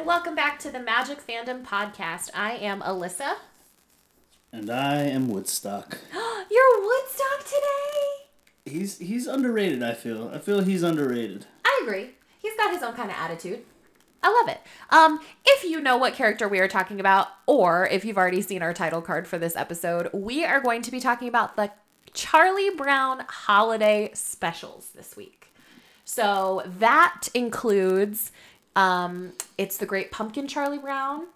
and welcome back to the Magic Fandom Podcast. I am Alyssa. And I am Woodstock. You're Woodstock today? He's he's underrated, I feel. I feel he's underrated. I agree. He's got his own kind of attitude. I love it. Um, if you know what character we are talking about, or if you've already seen our title card for this episode, we are going to be talking about the Charlie Brown holiday specials this week. So that includes um, it's the Great Pumpkin Charlie Brown.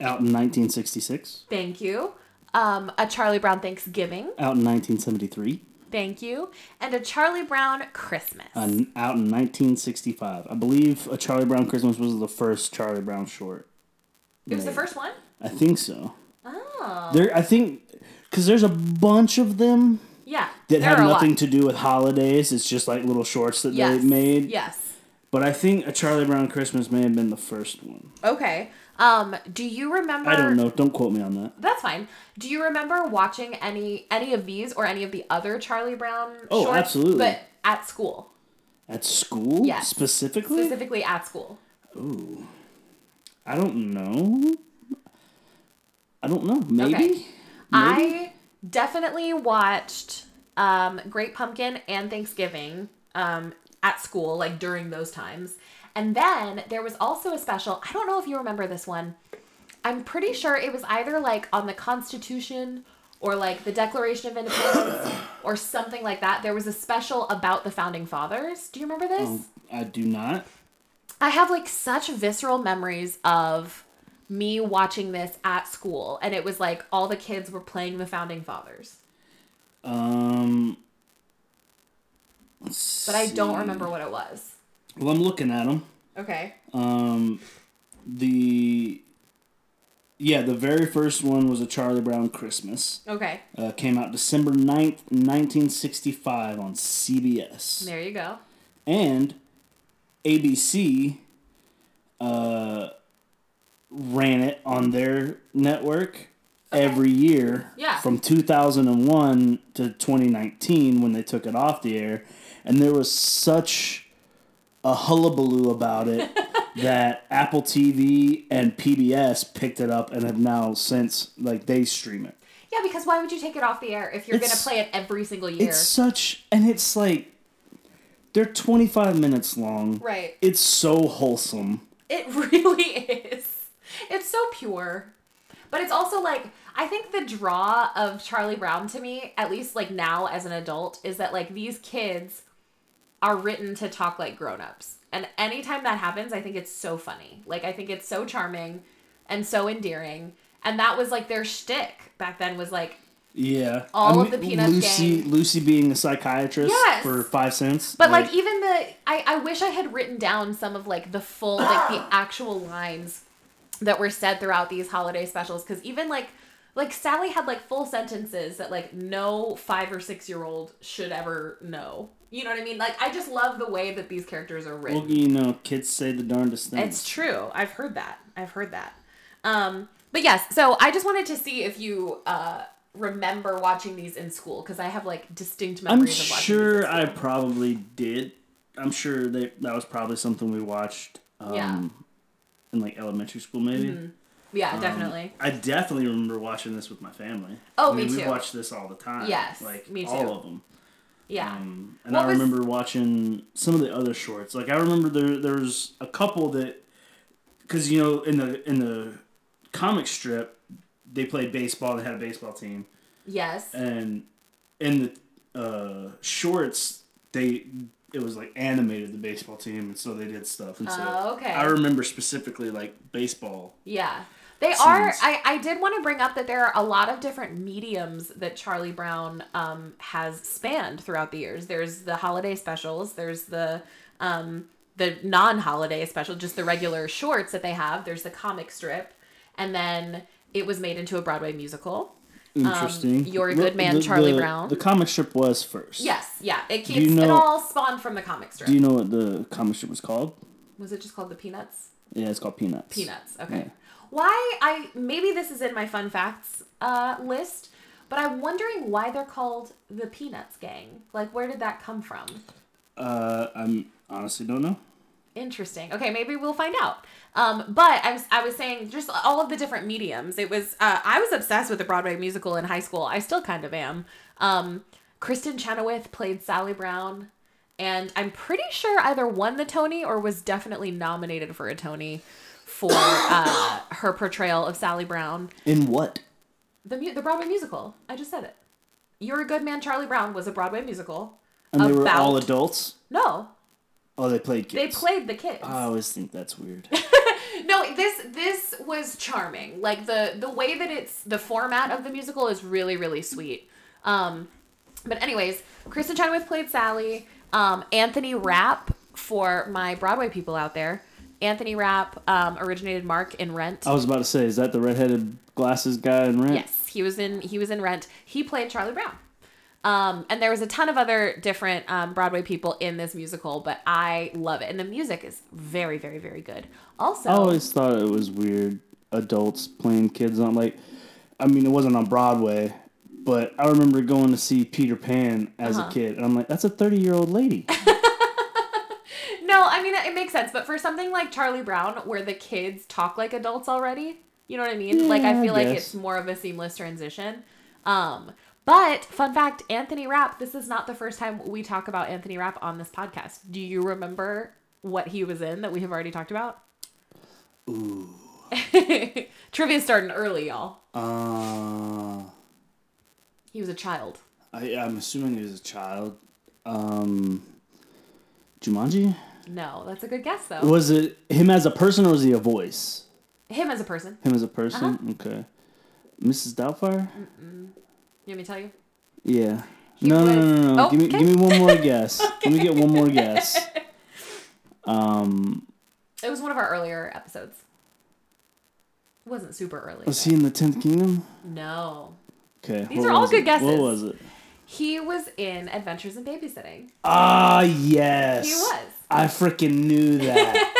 Out in 1966. Thank you. Um, a Charlie Brown Thanksgiving. Out in 1973. Thank you. And a Charlie Brown Christmas. Uh, out in 1965. I believe a Charlie Brown Christmas was the first Charlie Brown short. it was the first one? I think so. Oh. There, I think, because there's a bunch of them Yeah. that have are a lot. nothing to do with holidays. It's just like little shorts that Yes. they made. Yes. But I think a Charlie Brown Christmas may have been the first one. Okay. Um, do you remember I don't know. Don't quote me on that. That's fine. Do you remember watching any any of these or any of the other Charlie Brown Oh, shorts? absolutely. But at school. At school? Yes. Specifically? Specifically at school. Ooh. I don't know. I don't know. Maybe? Okay. Maybe? I definitely watched um, Great Pumpkin and Thanksgiving um, at school, like during those times. And then there was also a special. I don't know if you remember this one. I'm pretty sure it was either like on the Constitution or like the Declaration of Independence or something like that. There was a special about the founding fathers. Do you remember this? Oh, I do not. I have like such visceral memories of me watching this at school and it was like all the kids were playing the founding fathers. Um. But I don't remember what it was. Well, I'm looking at them. Okay. Um, the yeah, the very first one was a Charlie Brown Christmas. Okay. Uh, came out December 9th, 1965 on CBS. There you go. and ABC uh, ran it on their network every year Yeah. from 2001 to 2019 when they took it off the air and there was such a hullabaloo about it that Apple TV and PBS picked it up and have now since like they stream it. Yeah, because why would you take it off the air if you're going to play it every single year? It's such and it's like they're 25 minutes long. Right. It's so wholesome. It really is. It's so pure. But it's also like I think the draw of Charlie Brown to me, at least like now as an adult, is that like these kids are written to talk like grown-ups. And anytime that happens, I think it's so funny. Like I think it's so charming and so endearing. And that was like their shtick back then was like Yeah. All of the Peanuts Lucy, gang. Lucy being a psychiatrist Yes. for five cents. But like, even the I, I wish I had written down some of like the full like the actual lines that were said throughout these holiday specials because even like like Sally had like full sentences that like no five or six year old should ever know. You know what I mean? Like I just love the way that these characters are written. well, you know, kids say the darndest things. It's true. I've heard that. I've heard that. Um, but yes, so I just wanted to see if you uh, remember watching these in school because I have like distinct memories. I'm of watching. sure I probably did. I'm sure they that was probably something we watched. Um, Yeah. In like elementary school, maybe. Yeah, Um, definitely. I definitely remember watching this with my family. Oh, I mean, me We too. watched this all the time. Yes, like me too. all of them. Yeah. Um, and What I was- remember watching some of the other shorts. Like I remember there there was a couple that, because you know in the in the comic strip, they played baseball. They had a baseball team, yes. and in the uh, shorts they it was like animated the baseball team, and so they did stuff. And so Oh, okay. I remember specifically like baseball. Yeah. They are. I, I did want to bring up that there are a lot of different mediums that Charlie Brown um, has spanned throughout the years. There's the holiday specials. There's the um, the non-holiday special, just the regular shorts that they have. There's the comic strip, and then it was made into a Broadway musical. Interesting. You're a Good Man, the- Charlie the- Brown. The comic strip was first. Yes, yeah. It you keeps, it all spawned from the comic strip. Do you know what the comic strip was called? was it just called the Peanuts? Yeah, it's called Peanuts. Peanuts. Okay. Yeah. Why I maybe this is in my fun facts uh, list, but I'm wondering why they're called the Peanuts Gang. Like, where did that come from? Uh, I'm honestly don't know. Interesting. Okay, maybe we'll find out. Um, but I was I was saying just all of the different mediums. It was uh, I was obsessed with the Broadway musical in high school. I still kind of am. Um, Kristin Chenoweth played Sally Brown, and I'm pretty sure either won the Tony or was definitely nominated for a Tony for uh, her portrayal of Sally Brown. In what? The mu- the Broadway musical. I just said it. You're a Good Man, Charlie Brown was a Broadway musical. And they were all adults? No, Oh, they played kids. they played the kids. I always think that's weird. No, this this was charming. Like the the way that it's the format of the musical is really really sweet. Um, but anyways, Kristin Chenoweth played Sally. Um, Anthony Rapp for my Broadway people out there. Anthony Rapp um, originated Mark in Rent. I was about to say, is that the redheaded glasses guy in Rent? Yes, he was in he was in Rent. He played Charlie Brown. Um, and there was a ton of other different um, Broadway people in this musical, but I love it, and the music is very, very, very good. Also, I always thought it was weird adults playing kids on like I mean it wasn't on Broadway, but I remember going to see Peter Pan as Uh-huh. a kid and I'm like, that's a thirty year old lady. No, I mean it makes sense, but for something like Charlie Brown, where the kids talk like adults already, you know what I mean? like I Yeah, I feel like it's more of a seamless transition. Um, but fun fact, Anthony Rapp. This is not the first time we talk about Anthony Rapp on this podcast. Do you remember what he was in that we have already talked about? Ooh. Trivia starting early, y'all. Uh He was a child. I I'm assuming he was a child. Um Jumanji? No, that's a good guess though. Was it him as a person or was he a voice? Him as a person. Him as a person? Uh-huh. Okay. Mrs. Doubtfire? You want me to tell you? Yeah. He no, no, no, no, no. was- Give me Okay. give me one more guess. Let me get one more guess. Um It was one of our earlier episodes. It wasn't super early. was but- he in the Tenth Kingdom? No. Okay. These are all good it? guesses. What was it? He was in Adventures in Babysitting. Ah, yes. He was. I freaking knew that.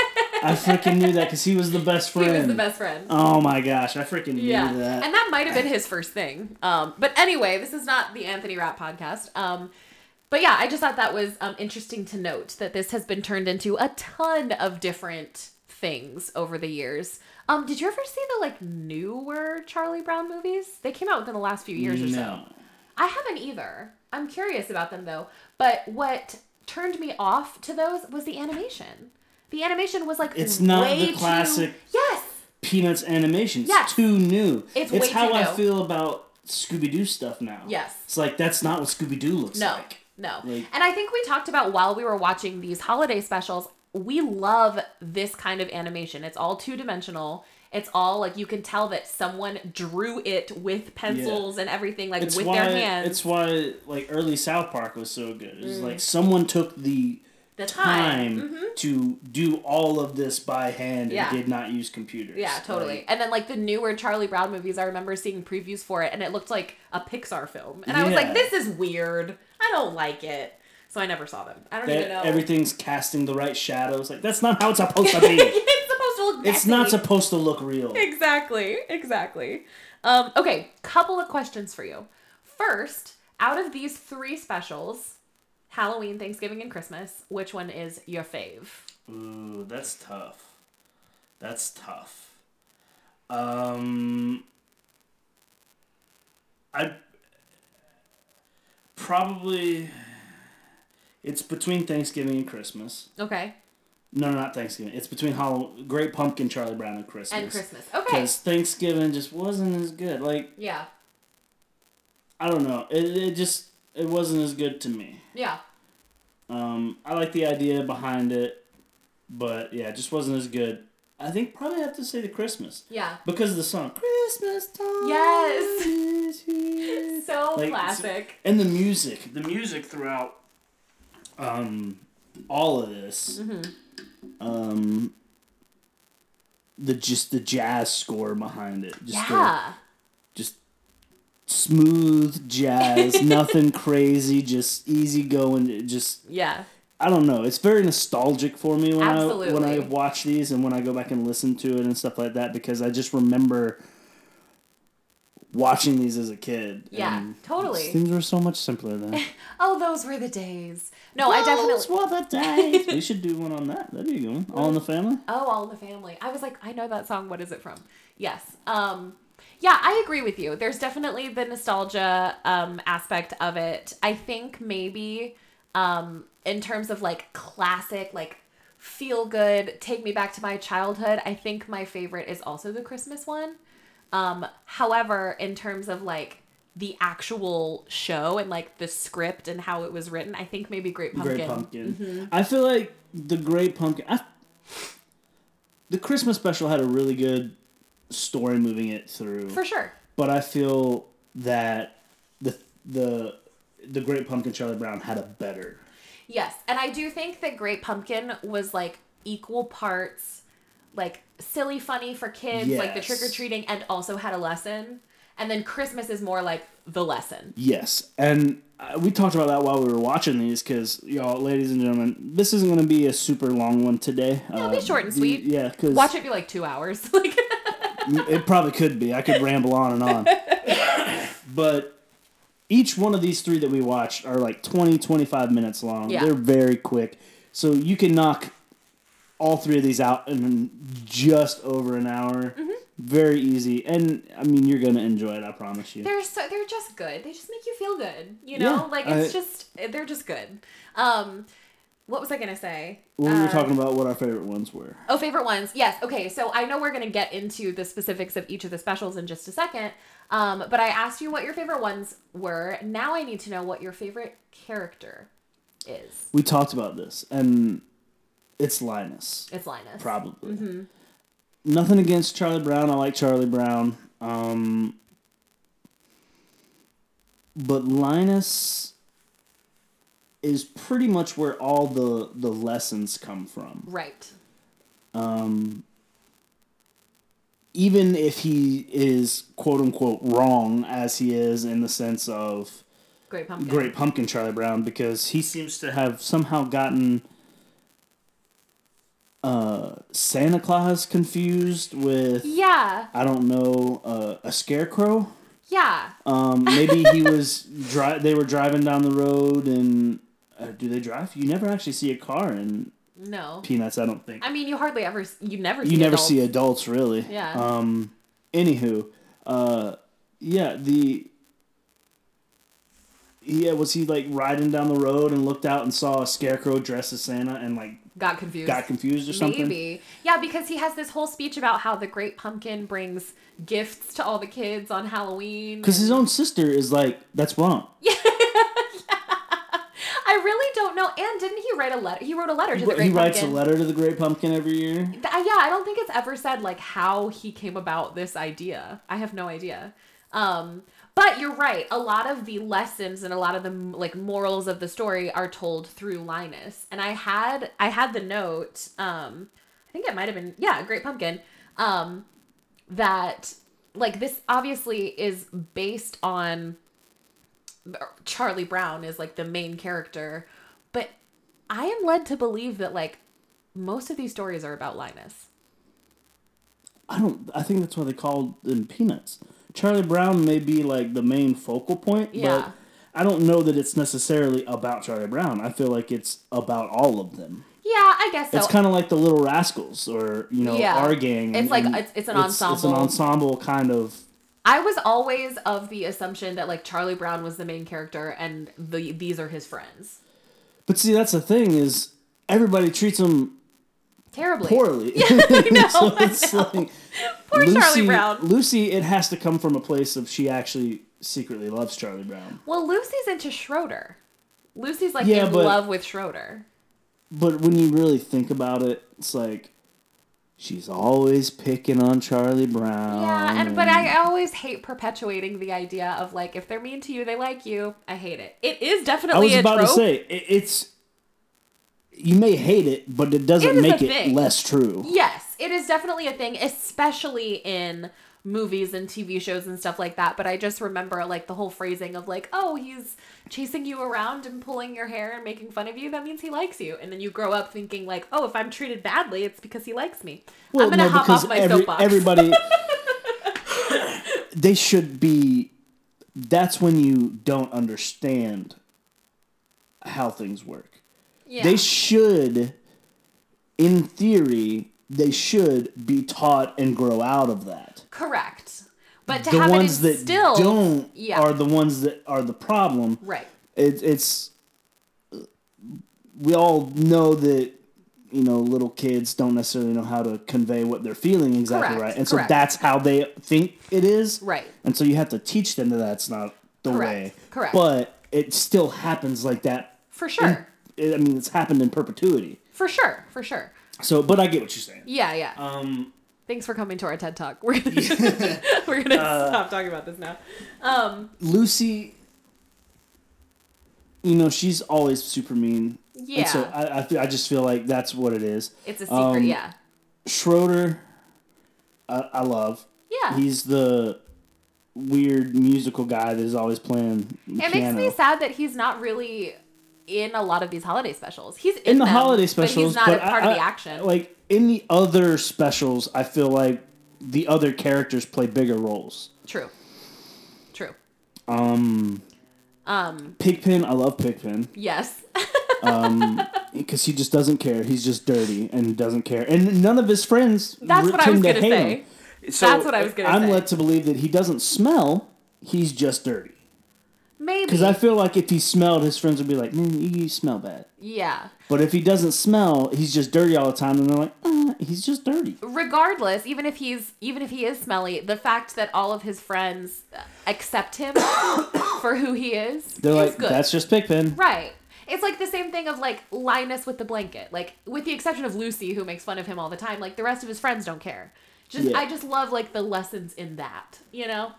I freaking knew that because he was the best friend. He was the best friend. Oh my gosh, I freaking knew yeah. that. And that might have been his first thing. Um, but anyway, this is not the Anthony Rapp podcast. Um, but yeah, I just thought that was um, interesting to note that this has been turned into a ton of different things over the years. Um, did you ever see the like newer Charlie Brown movies? They came out within the last few years or so. I haven't either. I'm curious about them though. But what turned me off to those was the animation. The animation was like It's not the too- classic- Yes. Peanuts animation. It's Yes. too new. It's it's how too I new. feel about Scooby Doo stuff now. Yes. It's like that's not what Scooby Doo looks No. like. No. Like- and I think we talked about while we were watching these holiday specials, we love this kind of animation. It's all two dimensional. It's all like you can tell that someone drew it with pencils and everything, like It's with why their hands. it's why like early South Park was so good. It's like someone took the the time. time Mhm. to do all of this by hand Yeah. and did not use computers. Yeah, totally. Like, and then like the newer Charlie Brown movies, I remember seeing previews for it and it looked like a Pixar film. And I was like, this is weird. I don't like it. So I never saw them. I don't even know. everything's casting the right shadows. Like that's not how it's supposed to be. it's supposed to look it's not supposed to look real. Exactly. Exactly. Um, okay, couple of questions for you. First, out of these three specials, Halloween, Thanksgiving, and Christmas, which one is your fave? Ooh, that's tough. That's tough. Um, I probably it's between Thanksgiving and Christmas. Okay. No, no, not Thanksgiving. It's between Halloween, Great Pumpkin, Charlie Brown, and Christmas. And Christmas. Okay. Because Thanksgiving just wasn't as good. Like Yeah. I don't know. It it just it wasn't as good to me. Yeah. Um, I like the idea behind it, but yeah, it just wasn't as good. I think probably have to say the Christmas Yeah. because of the song Christmas time. Yes. is here." So Like, classic. and the music, the music throughout, um, all of this, Mm-hmm. Um, the just the jazz score behind it, just the, just smooth jazz, nothing crazy, just easy going, just Yeah. I don't know. It's very nostalgic for me when I when I watch these and when I go back and listen to it and stuff like that because I just remember watching these as a kid. Yeah, and totally. Things were so much simpler then. Oh, those were the days. No, I definitely. Those were the days. we should do one on that. That'd be a good one. All in the family. Oh, All in the Family. I was like, I know that song. What is it from? Yes. Um, yeah, I agree with you. There's definitely the nostalgia um, aspect of it. I think maybe um, in terms of like classic, like feel good, take me back to my childhood. I think my favorite is also the Christmas one. Um, however, in terms of like the actual show and like the script and how it was written, I think maybe Great Pumpkin. Great Pumpkin. Mm-hmm. I feel like the Great Pumpkin. I, the Christmas special had a really good story moving it through, For sure. but I feel that the the the Great Pumpkin Charlie Brown had a better. Yes, and I do think that Great Pumpkin was like equal parts like silly funny for kids, like the trick or treating, and also had a lesson. And then Christmas is more like the lesson. Yes, and uh, we talked about that while we were watching these because y'all, ladies and gentlemen, this isn't going to be a super long one today. It'll be short and sweet. Yeah, because Watch it be like two hours. like it probably could be. I could ramble on and on. but each one of these three that we watched are like 20, 25 minutes long. Yeah. They're very quick. So you can knock all three of these out in just over an hour. Mm-hmm. Very easy. And I mean, you're going to enjoy it, I promise you. they're so they're just good. They just make you feel good. You know? Yeah, like it's I- just they're just good. Um what was I gonna say? When we were Uh, talking about what our favorite ones were. Oh, favorite ones. Yes. Okay. So I know we're going to get into the specifics of each of the specials in just a second. Um, but I asked you what your favorite ones were. Now I need to know what your favorite character is. We talked about this, and it's Linus. It's Linus. Probably. Mm-hmm. Nothing against Charlie Brown. I like Charlie Brown. Um, but Linus is pretty much where all the the lessons come from. Right. Um, even if he is quote unquote wrong as he is in the sense of Great pumpkin. Great Pumpkin Charlie Brown because he seems to have somehow gotten uh, Santa Claus confused with Yeah. I don't know uh, a scarecrow. Yeah. Um, maybe he was dri- They were driving down the road and uh, do they drive? You never actually see a car in No. Peanuts. I don't think I mean, you hardly ever. You never. See you never adults. see adults really. Yeah. Um. Anywho, uh, yeah the. Yeah, was he like riding down the road and looked out and saw a scarecrow dressed as Santa and like Got confused. got confused or something? Maybe. Yeah, because he has this whole speech about how the Great Pumpkin brings gifts to all the kids on Halloween. Because his own sister is like, that's wrong. Yeah, I really don't know. And didn't he write a letter? He wrote a letter to the Great he writes a Pumpkin. letter to the Great Pumpkin every year. Th- uh, yeah, I don't think it's ever said like how he came about this idea. I have no idea. Um, but you're right. A lot of the lessons and a lot of the like morals of the story are told through Linus. And I had I had the note. Um, I think it might have been yeah, Great Pumpkin. Um, that like this obviously is based on Charlie Brown is like the main character, but I am led to believe that like most of these stories are about Linus. I don't. I think that's why they called them Peanuts. Charlie Brown may be like the main focal point, Yeah. but I don't know that it's necessarily about Charlie Brown. I feel like it's about all of them. Yeah, I guess so. It's kind of like the Little Rascals, or you know, Yeah. our gang. It's and- like- and it's- it's an ensemble. It's an ensemble. ensemble kind of. I was always of the assumption that like Charlie Brown was the main character and the these are his friends. But see, that's the thing is everybody treats him Terribly. poorly. I know, so I it's like Poor Charlie Brown. Lucy, it has to come from a place of she actually secretly loves Charlie Brown. Well, Lucy's into Schroeder. Lucy's like Yeah, in but- love with Schroeder. But when you really think about it, it's like she's always picking on Charlie Brown. Yeah, and but I always hate perpetuating the idea of like if they're mean to you, they like you. I hate it. It is definitely. I was a about trope. to say it, it's. You may hate it, but it doesn't It make it thing. less true. Yes, it is definitely a thing, especially in movies and TV shows and stuff like that. But I just remember like the whole phrasing of like, oh, he's chasing you around and pulling your hair and making fun of you. That means he likes you. And then you grow up thinking like, oh, if I'm treated badly, it's because he likes me. I'm gonna hop off my every- soapbox. everybody. they should be. That's when you don't understand how things work. Yeah. They should, in theory, they should be taught and grow out of that. Correct. But to the have ones it that instilled, don't yeah, are the ones that are the problem. right. It, it's we all know that you know little kids don't necessarily know how to convey what they're feeling exactly Correct, right, and so that's how they think it is. Right. And so you have to teach them that that's not the Correct, way. correct. But it still happens like that. For sure. It, I mean, it's happened in perpetuity. For sure. For sure. So, but I get what you're saying. Yeah, yeah. Um, Thanks for coming to our TED Talk. We're gonna we're gonna Uh, stop talking about this now. Um, Lucy, you know, she's always super mean. yeah, And so I, I, feel, I just feel like that's what it is. it's a secret. um, yeah, Schroeder, I, I love. yeah. He's the weird musical guy that is always playing it makes me sad that he's not really in a lot of these holiday specials. He's in, in the them, holiday but he's not but a part I- of the I- action. Like in the other specials, I feel like the other characters play bigger roles. True. True. Um, Um. Pigpen, I love Pigpen Yes. um, because he just doesn't care. He's just dirty and doesn't care, and none of his friends. That's what I tend was to gonna say. him. So That's what I was gonna I'm say. led to believe that he doesn't smell. He's just dirty. Maybe. Because I feel like if he smelled, his friends would be like, "Man, you smell bad." yeah. But if he doesn't smell, he's just dirty all the time, and they're like, uh, "He's just dirty." regardless even if he's even if he is smelly the fact that all of his friends accept him for who he is They're is like, good "That's just Pigpen." right it's like the same thing of like linus with the blanket like with the exception of lucy who makes fun of him all the time like the rest of his friends don't care just Yeah. i just love like the lessons in that you know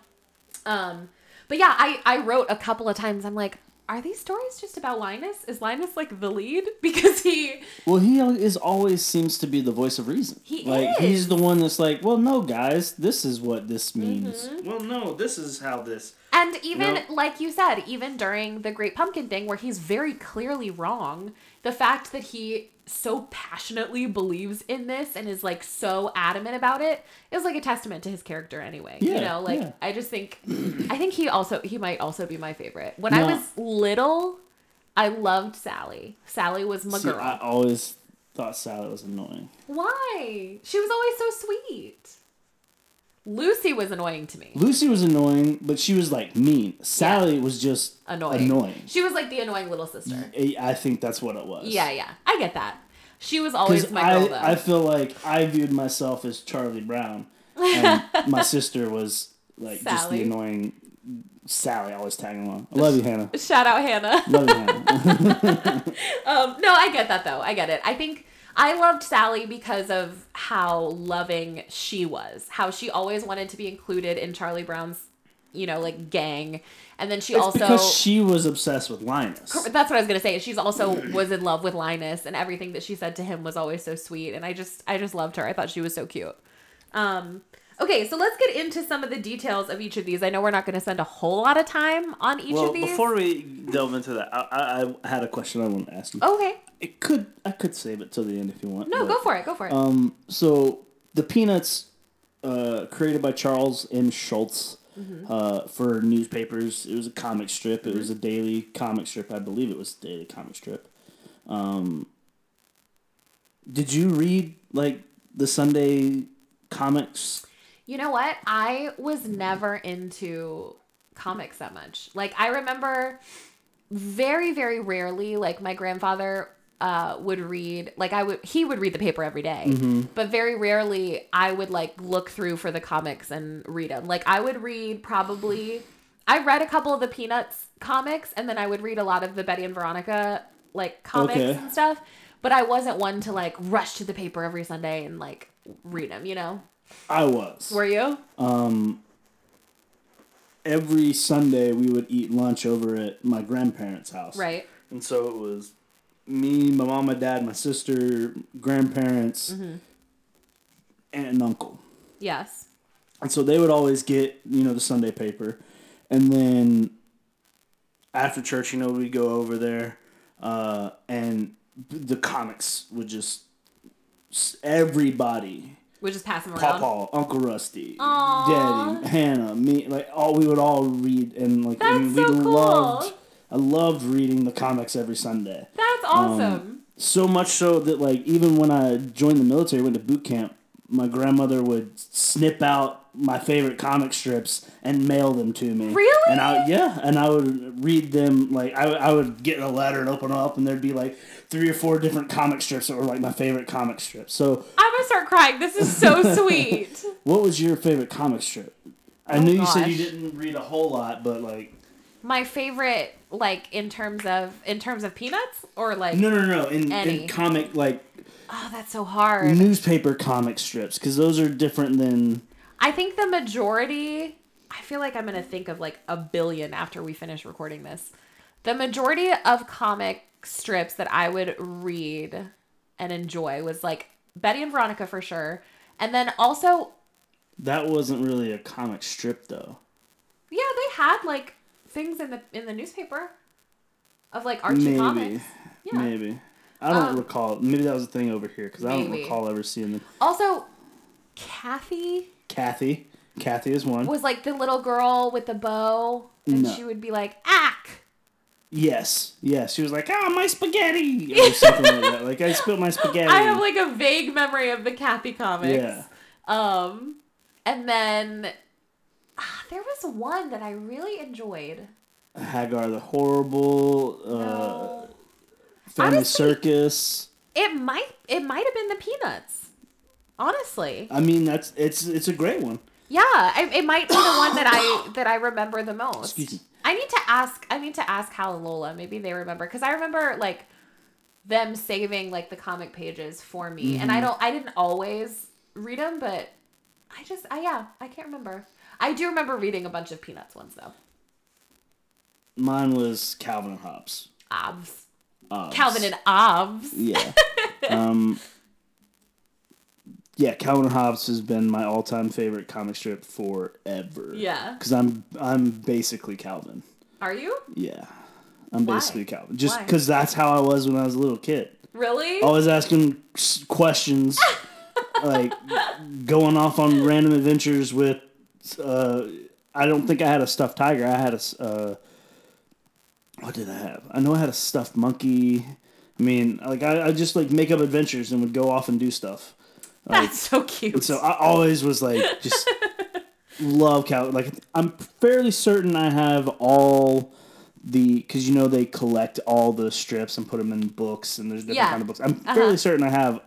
um but yeah i i wrote a couple of times i'm like are these stories just about linus is linus like the lead because he Well, he is always seems to be the voice of reason. He like is. he's the one that's like, "Well, no, guys, this is what this means." Mm-hmm. Well, no, this is how this. And even know? like you said, even during the Great Pumpkin thing, where he's very clearly wrong, the fact that he so passionately believes in this and is like so adamant about it. it is like a testament to his character anyway. Yeah, you know, like yeah. I just think I think he also he might also be my favorite. When I was little, I loved Sally. Sally was my See, girl. I always thought Sally was annoying. Why? She was always so sweet. Lucy was annoying to me. Lucy was annoying, but she was like mean. Sally was just Annoying. Annoying. She was like the annoying little sister. I I think that's what it was. Yeah, yeah. I get that. She was always my girl I, though. I feel like I viewed myself as Charlie Brown, and my sister was like just the annoying Sally, always tagging along. I love you, Hannah. Shout out Hannah. Love you, Hannah. um, no, I get that though. I get it. I think I loved Sally because of how loving she was. How she always wanted to be included in Charlie Brown's, you know, like gang. And then she It's also because she was obsessed with Linus. that's what I was gonna say. She's also was in love with Linus, and everything that she said to him was always so sweet. And I just, I just loved her. I thought she was so cute. Um, okay, so let's get into some of the details of each of these. I know we're not gonna spend a whole lot of time on each Well, of these. before we delve into that, I, I, I had a question I want to ask you. okay, It could I could save it till the end if you want. no, but- go for it. Go for it. Um, so the Peanuts, uh, created by Charles M. Schulz, Mm-hmm. uh, for newspapers. It was a comic strip. It was a daily comic strip. I believe it was a daily comic strip. Um, did you read like the Sunday comics? You know what? I was never into comics that much. Like I remember very very rarely like my grandfather uh would read like I would he would read the paper every day. But very rarely I would like look through for the comics and read them. Like I would read probably I read a couple of the Peanuts comics and then I would read a lot of the Betty and Veronica like comics Okay. and stuff. But I wasn't one to like rush to the paper every Sunday and like read them, you know? I was. Were you? Um, Every Sunday we would eat lunch over at my grandparents' house. Right. And so it was me, my mom, my dad, my sister, grandparents, Mm-hmm. aunt and uncle. Yes. And so they would always get, you know, the Sunday paper. And then after church, you know, we'd go over there uh, and the comics would just, everybody Which is pass them around. Pawpaw, Uncle Rusty, Aw. Daddy, Hannah, me, like all we would all read and like That's we so cool. loved. I loved reading the comics every Sunday. That's Um, awesome. So much so that like even when I joined the military, went to boot camp, my grandmother would snip out my favorite comic strips and mail them to me. Really? And I yeah, and I would read them like I, I would get a letter and open it up and there'd be like three or four different comic strips that were like my favorite comic strips. So I'm gonna start crying. This is so sweet. what was your favorite comic strip? I knew you said you Oh, didn't read a whole lot, but like My favorite, like in terms of in terms of peanuts, or like no no no no in, Any. in comic like oh, that's so hard. newspaper comic strips because those are different than I think the majority. I feel like I'm gonna think of like a billion after we finish recording this. The majority of comic strips that I would read and enjoy was like Betty and Veronica for sure, and then also that wasn't really a comic strip though. yeah, they had like things in the in the newspaper of like Archie Maybe. comics. Yeah. Maybe. I don't Um, recall. Maybe that was a thing over here because I don't recall ever seeing them. Also, Cathy Cathy. Cathy is one. was like the little girl with the bow, and No. she would be like, "Ack." Yes. Yes. She was like, ah, my spaghetti! Or something like that. Like, I spilled my spaghetti. I have like a vague memory of the Cathy comics. Yeah. Um, and then ah, there was one that I really enjoyed. Hagar the Horrible. Uh, No. Family Honestly- Circus. It might it might have been the Peanuts. Honestly, I mean, that's it's it's a great one. yeah, I, it might be the one that I that I remember the most. Excuse me. I need to ask. I need to ask Hal and Lola. Maybe they remember because I remember like them saving like the comic pages for me, and Mm-hmm. I don't. I didn't always read them, but I just. I yeah. I can't remember. I do remember reading a bunch of Peanuts ones though. Mine was Calvin and Hobbes. Obs. Obs. Calvin and Obs. Yeah. um, yeah, Calvin and Hobbes has been my all-time favorite comic strip forever. Yeah. Because I'm I'm basically Calvin. Are you Yeah. I'm Why? basically Calvin. Just because that's how I was when I was a little kid. really? Always asking questions, like going off on random adventures with. Uh, I don't think I had a stuffed tiger. I had a. Uh, what did I have? I know I had a stuffed monkey. I mean, like I, I just like make up adventures and would go off and do stuff. That's so cute. So I always was like just love cow. Like I'm fairly certain I have all the because you know they collect all the strips and put them in books and there's different Yeah. kind of books. I'm Uh-huh. fairly certain I have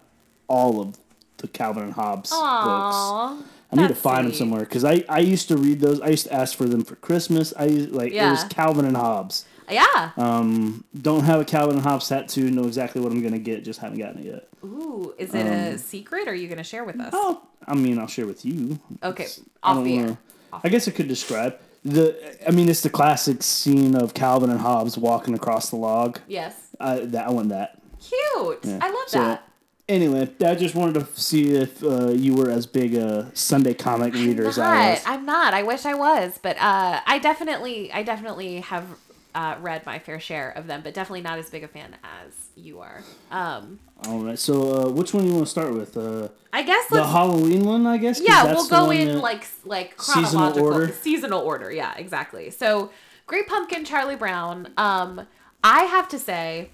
all of the Calvin and Hobbes books. I need to find them somewhere because I, I used to read those. I used to ask for them for Christmas. I used, like it was Calvin and Hobbes. Yeah. Um, don't have a Calvin and Hobbes tattoo. Know exactly what I'm gonna get. Just haven't gotten it yet. Ooh, is it a secret? Or are you gonna share with us? Oh, I mean, I'll share with you. Okay, It's- off the air. wanna- I guess I could describe the. I mean, it's the classic scene of Calvin and Hobbes walking across the log. Yes. I that I want that. Cute. Yeah. I love So, that. Anyway, I just wanted to see if uh, you were as big a Sunday comic reader as I Not. was. I'm not. I wish I was, but uh, I definitely, I definitely have uh, read my fair share of them, but definitely not as big a fan as you are. Um, All right, so uh, which one do you want to start with? Uh, I guess the. Halloween one, I guess. yeah, we'll go in like like Seasonal chronological order? seasonal order. Yeah, exactly. So, Great Pumpkin, Charlie Brown. Um, I have to say,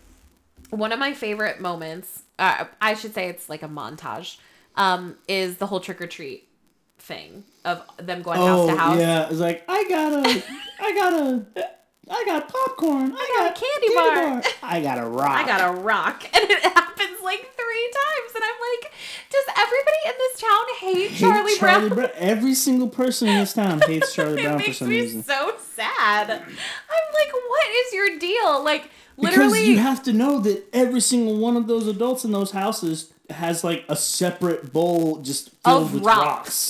one of my favorite moments. Uh, I should say it's like a montage. Um, is the whole trick or treat thing of them going house Oh to house. yeah, it's like I gotta, I got a, I got popcorn. I, got a got, candy bar. I got a rock. I got a rock, and it happens like three times, and I'm like, does everybody in this town hate, Hate Charlie, Brown? Brown. Every single person in this town hates Charlie Brown for makes some me reason. so sad. I'm like, what is your deal? Like, Because literally, you have to know that every single one of those adults in those houses has like a separate bowl just filled of with rocks.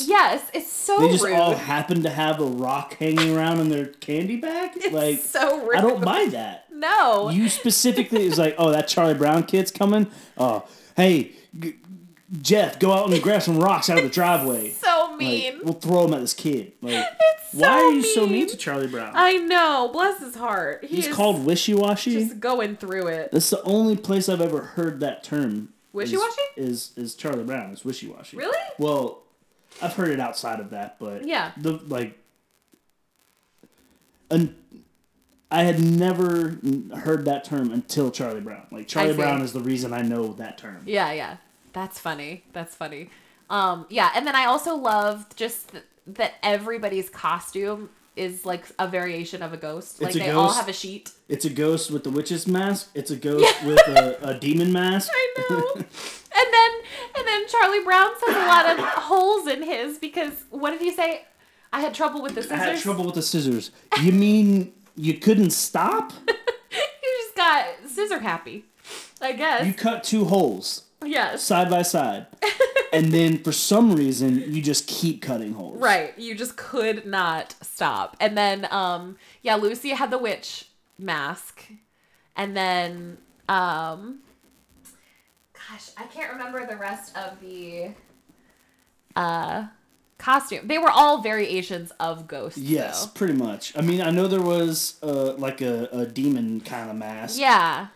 rocks. Yes, it's so They just rude. all happen to have a rock hanging around in their candy bag. it's like so rude. I don't buy that. No. You specifically is like, oh, that Charlie Brown kid's coming. Oh, hey, G- Jeff, go out and grab some rocks out of the driveway. so Like, mean. we'll throw them at this kid. Like, it's so why are you so mean. mean to Charlie Brown? I know. Bless his heart. He He's called wishy washy. just going through it. That's the only place I've ever heard that term. Wishy-washy? is is Charlie Brown. It's wishy washy. Really? Well, I've heard it outside of that, but Yeah. the like, and I had never heard that term until Charlie Brown. Like Charlie. Brown is the reason I know that term. Yeah, yeah. That's funny. That's funny. Um, yeah, and then I also loved just th- that everybody's costume is like a variation of a ghost. Like a they all have a sheet. It's a ghost with the witch's mask. It's a ghost with a, a demon mask. I know. and then and then Charlie Brown has a lot of holes in his because what did he say? I had trouble with the scissors. I had trouble with the scissors. You mean you couldn't stop? You just got scissor happy. I guess. You cut two holes yes. side by side, and then for some reason you just keep cutting holes. Right. You just could not stop. And then um yeah, Lucy had the witch mask. And then um gosh, I can't remember the rest of the uh costume. They were all variations of ghosts. Yes, though. pretty much. I mean, I know there was uh, like a, a demon kind of mask. Yeah.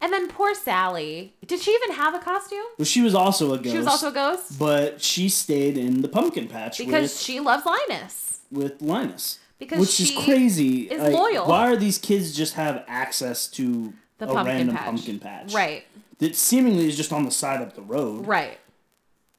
And then poor Sally. Did she even have a costume? Well, she was also a ghost. She was also a ghost But she stayed in the pumpkin patch because with, she loves Linus. with Linus. Because which she is crazy. is Like, loyal. Why are these kids just have access to The a pumpkin random patch. pumpkin patch? Right. That seemingly is just on the side of the road. Right.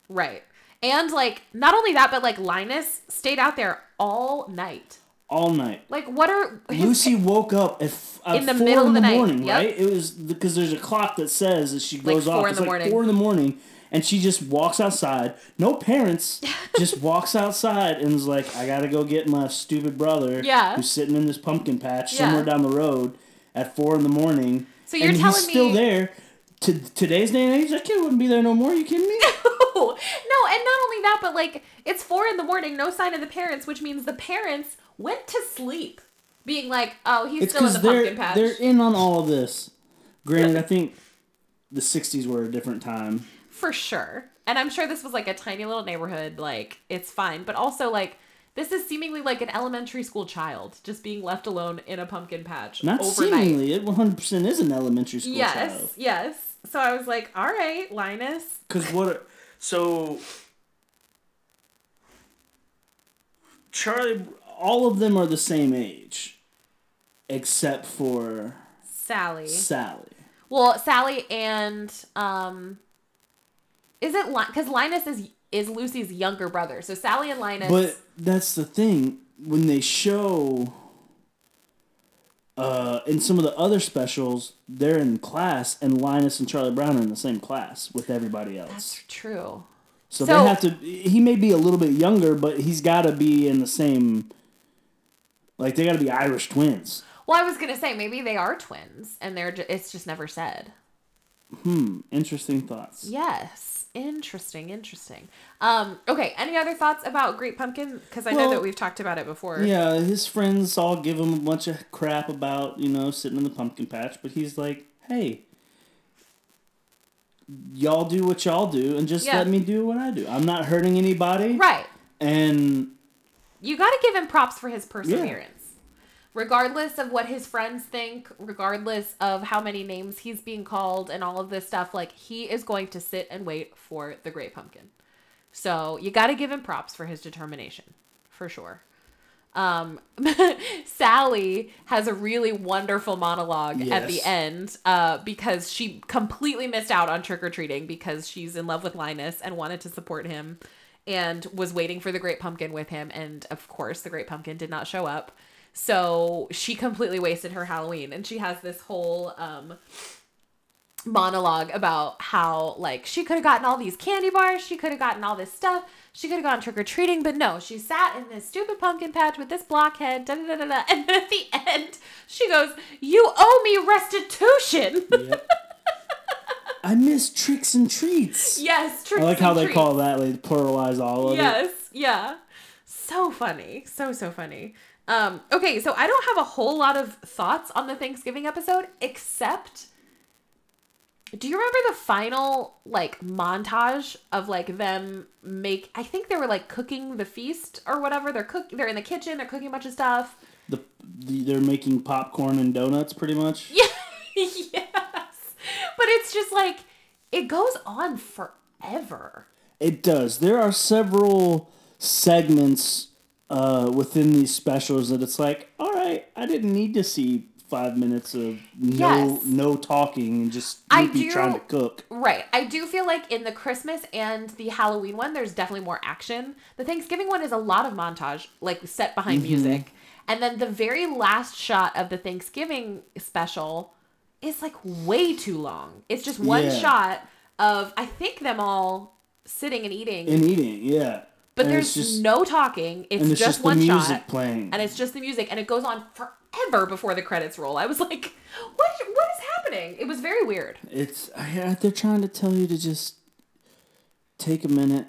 Right. And like not only that, but like Linus stayed out there all night. All night. Like what are Lucy woke up at, f- at In the four middle in of the, the night, morning, yep. right? It was because there's a clock that says that she goes four off. in it's the like morning. four in the morning, and she just walks outside. No parents, just walks outside and is like, "I gotta go get my stupid brother, Yeah. who's sitting in this pumpkin patch Yeah. somewhere down the road at four in the morning." So you're and telling he's still there. To today's day and age, that kid wouldn't be there no more. You kidding me? no, and not only that, but like it's four in the morning, no sign of the parents, which means the parents went to sleep, being like, "Oh, he's It's still in the they're pumpkin patch." they're in on all of this. Granted, I think the '60s were a different time. for sure. And I'm sure this was like a tiny little neighborhood, like it's fine. But also like this is seemingly like an elementary school child just being left alone in a pumpkin patch Not overnight. seemingly, it 100% is an elementary school yes, child. yes. Yes. So I was like, all right, Linus. Because what? So Charlie, all of them are the same age, except for Sally. Sally. Well, Sally and um, is it because Linus is is Lucy's younger brother? So Sally and Linus. But that's the thing when they show. Uh, in some of the other specials, they're in class, and Linus and Charlie Brown are in the same class with everybody else. that's true. So, So- they have to. He may be a little bit younger, but he's got to be in the same. Like they got to be Irish twins. Well, I was gonna say maybe they are twins, and they're ju- it's just never said. Hmm. Interesting thoughts. Yes, interesting, interesting. Um, okay, any other thoughts about Great Pumpkin? Because I know Well, that we've talked about it before. Yeah, his friends all give him a bunch of crap about you know sitting in the pumpkin patch, but he's like, hey. Y'all do what y'all do, and just Yeah. let me do what I do. I'm not hurting anybody, Right. and You got to give him props for his perseverance. Regardless of what his friends think, regardless of how many names he's being called and all of this stuff, like he is going to sit and wait for the Great Pumpkin. So you got to give him props for his determination, for sure. Um, Sally has a really wonderful monologue at the end uh, because she completely missed out on trick or treating because she's in love with Linus and wanted to support him and was waiting for the Great Pumpkin with him. And of course, the Great Pumpkin did not show up. So she completely wasted her Halloween. And she has this whole um, monologue about how, like, she could have gotten all these candy bars, she could have gotten all this stuff, she could have gone trick or treating, but no, she sat in this stupid pumpkin patch with this blockhead, da da da da. And then at the end, she goes, You owe me restitution. Yep. I miss tricks and treats. yes, tricks I like how they treats. call that, like pluralize all of it. Yes, yeah. So funny. So so funny. Um okay, so I don't have a whole lot of thoughts on the Thanksgiving episode except do you remember the final like montage of like them make I think they were like cooking the feast or whatever. They're cook they're in the kitchen, they're cooking a bunch of stuff. The, the they're making popcorn and donuts, pretty much. Yeah. yes. But it's just like it goes on forever. It does. There are several segments uh, within these specials that it's like, all right, I didn't need to see five minutes of no Yes. no talking and just I do- trying to cook. Right. I do feel like in the Christmas and the Halloween one, there's definitely more action. The Thanksgiving one is a lot of montage, like set behind Mm-hmm. music. And then the very last shot of the Thanksgiving special is like way too long. It's just one Yeah. shot of, I think, them all sitting and eating. And eating, yeah. but And there's just no talking. It's, and it's just, just, one music shot. playing. And it's just the music. And it goes on forever before the credits roll. I was like, what, what is happening? It was very weird. It's yeah, they're trying to tell you to just take a minute,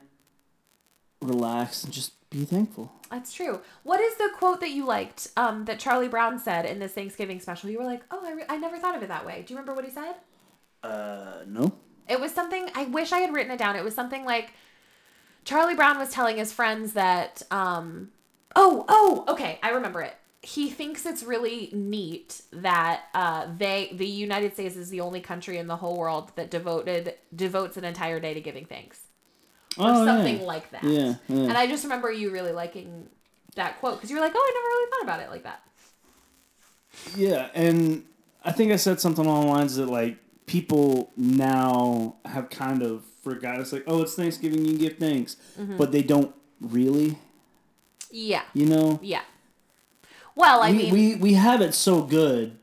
relax, and just be thankful. That's true. What is the quote that you liked um, that Charlie Brown said in this Thanksgiving special? You were like, oh, I, re- I never thought of it that way. Do you remember what he said? Uh, no. It was something, I wish I had written it down. It was something like Charlie Brown was telling his friends that, um, oh, oh, okay, I remember it. He thinks it's really neat that uh, they, the United States, is the only country in the whole world that devoted devotes an entire day to giving thanks, or Oh, something yeah. like that. Yeah, yeah. And I just remember you really liking that quote because you were like, "Oh, I never really thought about it like that." Yeah, and I think I said something along the lines that like people now have kind of forgot. It's like, oh, it's Thanksgiving, you give thanks, Mm-hmm. but they don't really. Yeah, You know, yeah. Well, I we, mean, we we have it so good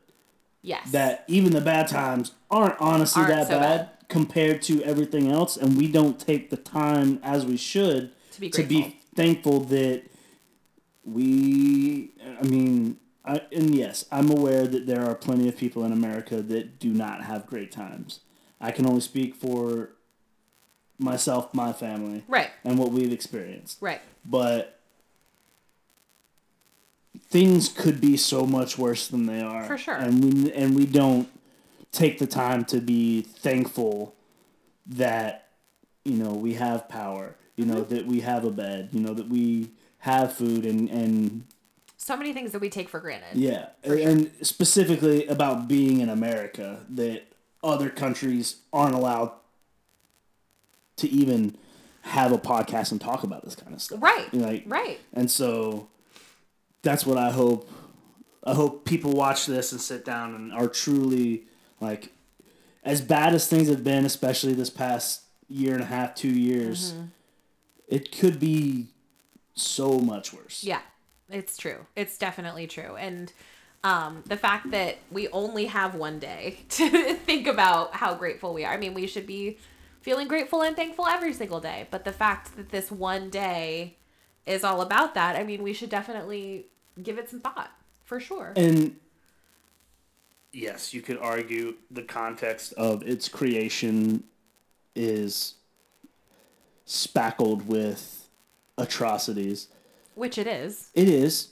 yes, that even the bad times aren't honestly Aren't that so bad, bad. Compared to everything else, and we don't take the time as we should To be to be thankful that we. I mean. I, and yes, I'm aware that there are plenty of people in America that do not have great times. I can only speak for myself, my family, right, and what we've experienced. right, But things could be so much worse than they are. For sure. And we and we don't take the time to be thankful that you know we have power, you know Mm-hmm. that we have a bed, you know that we have food and and so many things that we take for granted. yeah, and specifically about being in America that other countries aren't allowed to even have a podcast and talk about this kind of stuff. Right, Like right. and so that's what I hope. I hope people watch this and sit down and are truly like, as bad as things have been, especially this past year and a half, two years, Mm-hmm. it could be so much worse. Yeah, it's true. It's definitely true. And um, the fact that we only have one day to think about how grateful we are. I mean, we should be feeling grateful and thankful every single day. But the fact that this one day is all about that, I mean, we should definitely give it some thought for sure. And yes, you could argue the context of its creation is spackled with atrocities. Which it is. It is.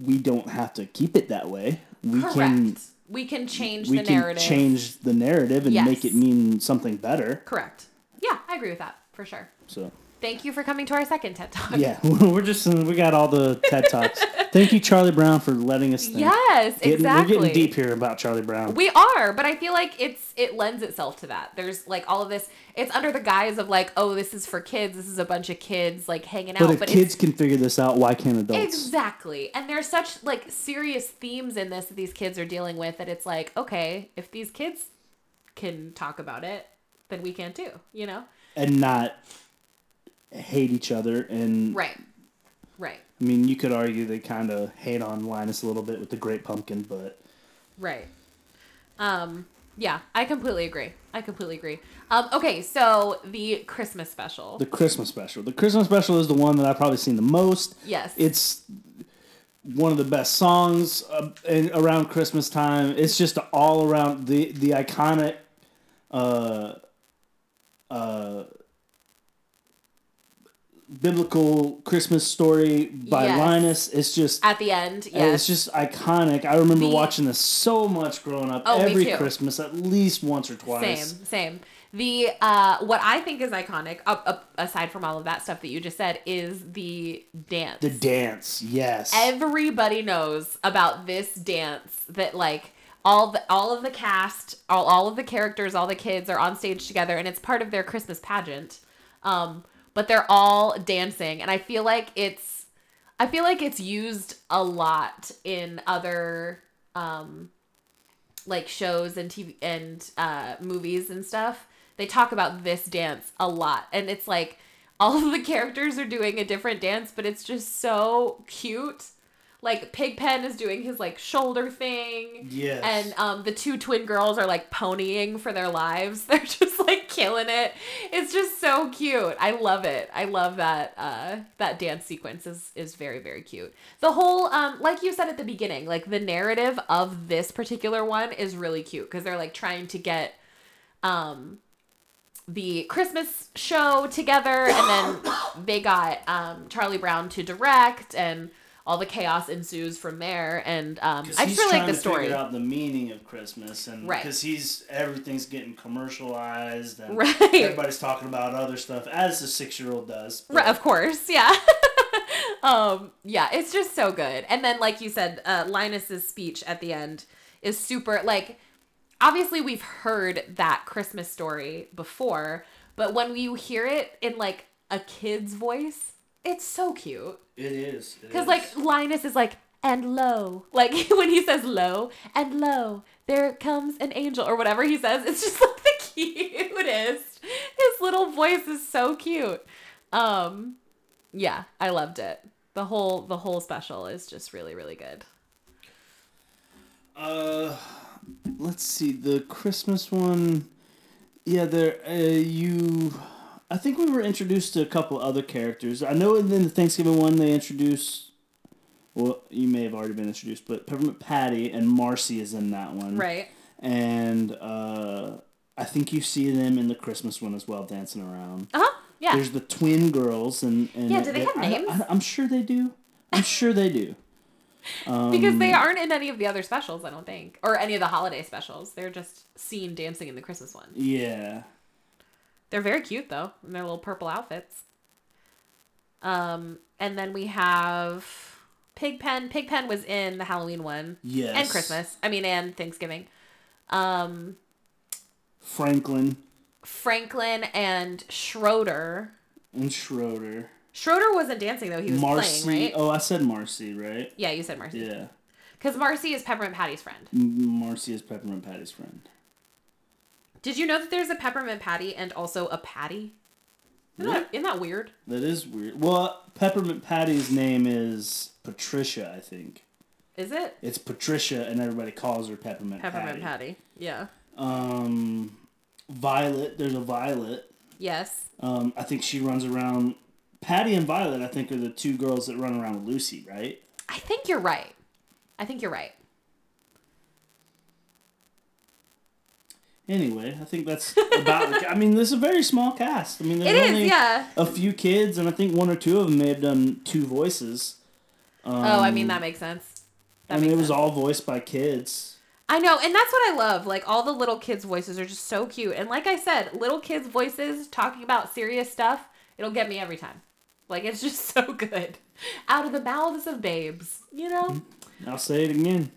We don't have to keep it that way. We Correct. can we can change we the can narrative. change the narrative and Yes. make it mean something better. Correct. Yeah, I agree with that for sure. So Thank you for coming to our second TED Talk. yeah, we're just we got all the TED talks. Thank you, Charlie Brown, for letting us think. Yes, Getting- exactly. We're getting deep here about Charlie Brown. We are, but I feel like it's it lends itself to that. There's like all of this. It's under the guise of like, oh, this is for kids. This is a bunch of kids like hanging out. but if but kids can figure this out, why can't adults? exactly, and there's such like serious themes in this that these kids are dealing with that it's like, okay, if these kids can talk about it, then we can too. You know? and not hate each other. And Right. Right. I mean, you could argue they kind of hate on Linus a little bit with the Great Pumpkin, but Right. Um. Yeah, I completely agree. I completely agree. Um. Okay, so the Christmas special. the Christmas special. The Christmas special is the one that I've probably seen the most. yes. It's one of the best songs uh, in, around Christmas time. It's just all around the the iconic uh, uh, biblical Christmas story by Yes. Linus. It's just at the end. Yeah, it's just iconic. I remember watching this so much growing up. Oh, me every. Christmas, at least once or twice. Same, same. The uh, what I think is iconic, up, up, aside from all of that stuff that you just said, is the dance. The dance, yes. Everybody knows about this dance that like all the all of the cast, all, all of the characters, all the kids are on stage together and it's part of their Christmas pageant. Um, but they're all dancing and I feel like it's I feel like it's used a lot in other um like shows and TV and uh movies and stuff. They talk about this dance a lot and it's like all of the characters are doing a different dance, but it's just so cute. Like Pigpen is doing his like shoulder thing. Yes. And um the two twin girls are like ponying for their lives. They're just like killing it. It's just so cute. I love it. I love that uh that dance sequence is is very very cute. The whole um like you said at the beginning, like the narrative of this particular one is really cute because they're like trying to get um the Christmas show together, and then they got um, Charlie Brown to direct, and all the chaos ensues from there. And um, I just really like the to story. Figure out the meaning of Christmas, and Right. because he's everything's getting commercialized, and Right. everybody's talking about other stuff, as the six year old does. Right, of course, yeah. um, yeah, it's just so good. And then, like you said, uh, Linus's speech at the end is super. Like, obviously, we've heard that Christmas story before, but when you hear it in like a kid's voice, it's so cute. It is Because like Linus is like, and lo, like when he says lo, and lo, there comes an angel or whatever he says. It's just like the cutest. His little voice is so cute. Um, yeah, I loved it. The whole the whole special is just really really good. Uh, let's see the Christmas one. Yeah, there. Uh, you. I think we were introduced to a couple other characters. I know in the Thanksgiving one they introduced. Well, you may have already been introduced, but Peppermint Patty and Marcy is in that one. Right. And uh, I think you see them in the Christmas one as well, dancing around. Uh huh. Yeah. There's the twin girls, and, and Yeah, do they have I- names? I, am sure they do. I'm sure they do. Um, because they aren't in any of the other specials, I don't think, or any of the holiday specials. They're just seen dancing in the Christmas one. Yeah. They're very cute though, in their little purple outfits. Um, and then we have Pigpen. Pigpen was in the Halloween one Yes. and Christmas. I mean, and Thanksgiving. Um, Franklin Franklin and Schroeder. and Schroeder. Schroeder wasn't dancing though; he was Marcy. playing, right? Oh, I said Marcy, right? Yeah, you said Marcy. Yeah. Because Marcy is Peppermint Patty's friend. Marcy is Peppermint Patty's friend. Did you know that there's a Peppermint Patty and also a Patty? Isn't, Really? that, isn't that weird? That is weird. Well, Peppermint Patty's name is Patricia, I think. Is it It's Patricia, and everybody calls her Peppermint, Peppermint Patty. Patty? Yeah. Um, Violet. There's a Violet. Yes. Um, I think she runs around. Patty and Violet, I think, are the two girls that run around with Lucy, right? I think you're right. I think you're right. Anyway, I think that's about. the, I mean, this is a very small cast. I mean, there's It is, only yeah. a few kids, and I think one or two of them may have done two voices. Um, oh, I mean that makes sense. That and makes it was sense. all voiced by kids. I know, and that's what I love. Like all the little kids' voices are just so cute. And like I said, little kids' voices talking about serious stuff, it'll get me every time. Like it's just so good. Out of the mouths of babes, you know? I'll say it again.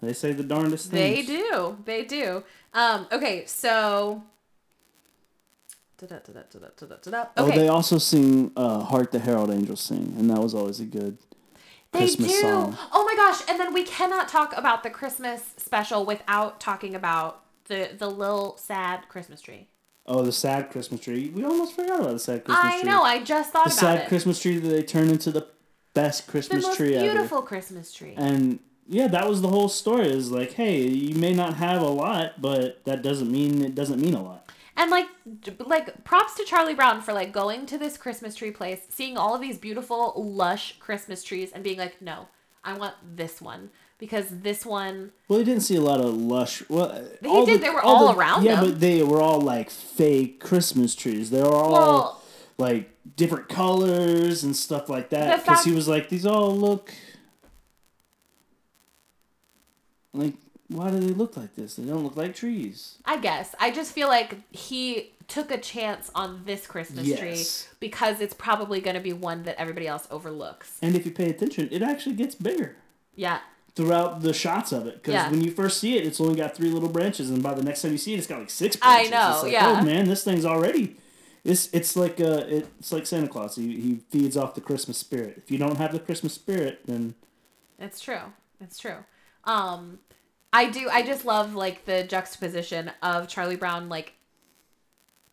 They say the darndest things. They do. They do. Um, okay, so Da-da, da-da, da-da, da-da, da-da. Oh, they also sing uh, "Hark the Herald Angels Sing," and that was always a good They Christmas do. song. Oh my gosh! And then we cannot talk about the Christmas special without talking about the the little sad Christmas tree. Oh, the sad Christmas tree. We almost forgot about the sad Christmas I tree. I know. I just thought the about sad it. Christmas tree that they turn into the best Christmas the most tree beautiful Christmas tree. And yeah, that was the whole story. Is like, hey, you may not have a lot, but that doesn't mean it doesn't mean a lot. And like, like props to Charlie Brown for like going to this Christmas tree place, seeing all of these beautiful, lush Christmas trees, and being like, no, I want this one because this one. Well, he didn't see a lot of lush. Well, He all did, they were all around Yeah, him. but they were all like fake Christmas trees. They were all Well- like different colors and stuff like that. Because he was like, these all look like. Why do they look like this? They don't look like trees. I guess I just feel like he took a chance on this Christmas Yes. tree because it's probably going to be one that everybody else overlooks. And if you pay attention, it actually gets bigger. Yeah. throughout the shots of it because Yeah. when you first see it, it's only got three little branches, and by the next time you see it, it's got like six branches. I know, It's like, yeah. Oh man, this thing's already. It's it's like uh it's like Santa Claus. He he feeds off the Christmas spirit. If you don't have the Christmas spirit, then It's true. It's true. Um I do I just love like the juxtaposition of Charlie Brown like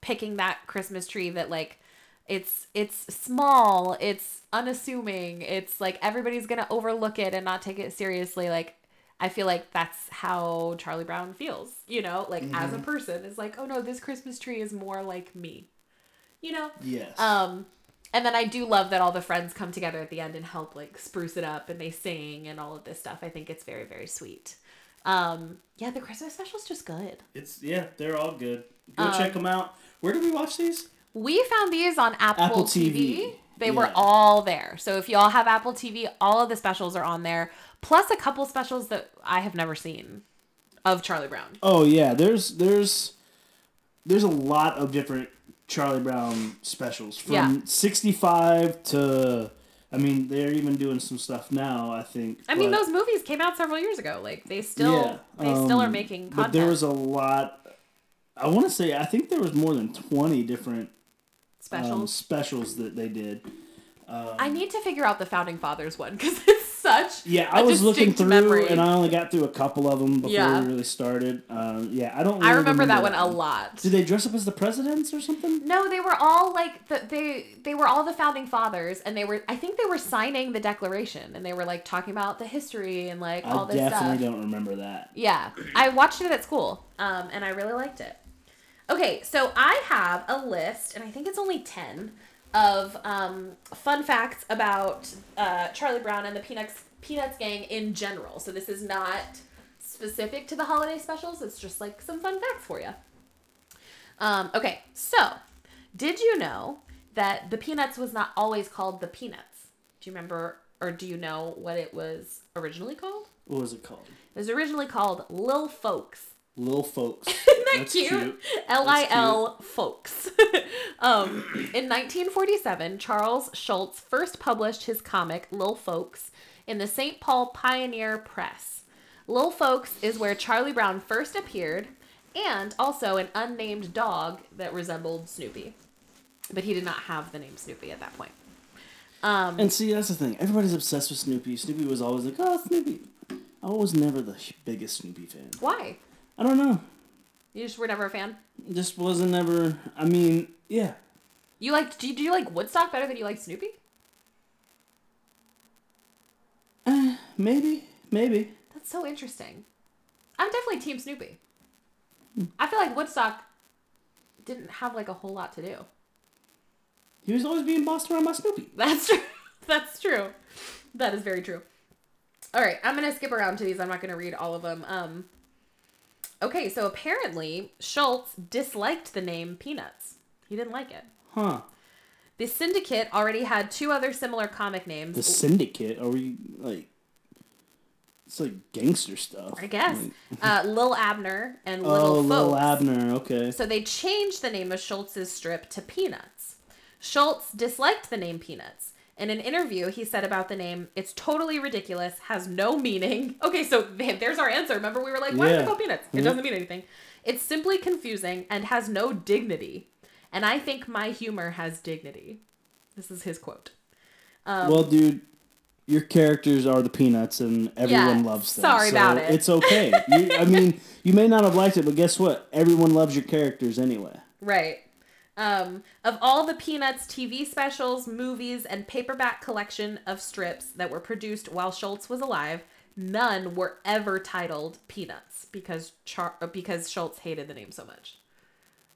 picking that Christmas tree that like it's it's small, it's unassuming, it's like everybody's going to overlook it and not take it seriously like I feel like that's how Charlie Brown feels, you know, like as a person is like, "Oh no, this Christmas tree is more like me." You know? yes. Um, and then I do love that all the friends come together at the end and help like spruce it up and they sing and all of this stuff. I think it's very, very sweet. Um, yeah, the Christmas special's just good. it's yeah, they're all good. Go Um, check them out. Where do we watch these? We found these on Apple, Apple TV. TV. They were all there. So if y'all have Apple TV, all of the specials are on there, plus a couple specials that I have never seen of Charlie Brown. Oh yeah, there's there's there's a lot of different Charlie Brown specials from Yeah. 65 to I mean they're even doing some stuff now, I think. I mean, those movies came out several years ago. Like they still, Yeah, they still are um, making content. But there was a lot I want to say I think there was more than 20 different specials. um, specials that they did. I need to figure out the founding fathers one because such Yeah, I was looking through memory. and I only got through a couple of them before Yeah. we really started. Um, yeah, I don't I really remember that one a lot. Did they dress up as the presidents or something? No, they were all like the, they they were all the founding fathers, and they were I think they were signing the Declaration, and they were like talking about the history and like all this stuff. I definitely don't remember that. Yeah, I watched it at school, um, and I really liked it. Okay, so I have a list, and I think it's only ten of um, fun facts about uh, Charlie Brown and the Peanuts Peanuts gang in general. So this is not specific to the holiday specials. It's just like some fun facts for you. Um, okay, so did you know that the Peanuts was not always called the Peanuts? Do you remember, or do you know what it was originally called? What was it called? It was originally called Lil Folks. Lil folks. Isn't that That's cute? L I L Folks. um, in 1947, Charles Schulz first published his comic Lil Folks in the St. Paul Pioneer Press. Lil Folks is where Charlie Brown first appeared, and also an unnamed dog that resembled Snoopy. But he did not have the name Snoopy at that point. Um, And see, that's the thing. Everybody's obsessed with Snoopy. Snoopy was always like, oh, Snoopy. I was never the biggest Snoopy fan. why? I don't know. You just were never a fan? Just wasn't ever. I mean, yeah. You like? do you, do you like Woodstock better than you like Snoopy? Maybe, maybe. That's so interesting. I'm definitely Team Snoopy. I feel like Woodstock didn't have like a whole lot to do. He was always being bossed around by Snoopy. That's true. That's true. That is very true. All right, I'm gonna skip around to these. I'm not gonna read all of them. Um. Okay, so apparently Schulz disliked the name Peanuts. He didn't like it. Huh. The Syndicate already had two other similar comic names. The Syndicate? Are we, like. It's like gangster stuff. I guess. Uh, Lil Abner and oh, Little Lil Folks. Abner. Okay. So they changed the name of Schulz's strip to Peanuts. Schulz disliked the name Peanuts. In an interview, he said about the name, "It's totally ridiculous, has no meaning." Okay, so there's our answer. Remember, we were like, "Why is Yeah. it called Peanuts?" It Mhm. doesn't mean anything. It's simply confusing and has no dignity. And I think my humor has dignity. This is his quote. Um, well, dude, your characters are the Peanuts, and everyone Yeah, loves them. sorry so about it. It's okay. you, I mean, you may not have liked it, but guess what? Everyone loves your characters anyway. Right. Um, of all the Peanuts TV specials, movies, and paperback collection of strips that were produced while Schulz was alive, none were ever titled Peanuts because Char- uh, because Schulz hated the name so much.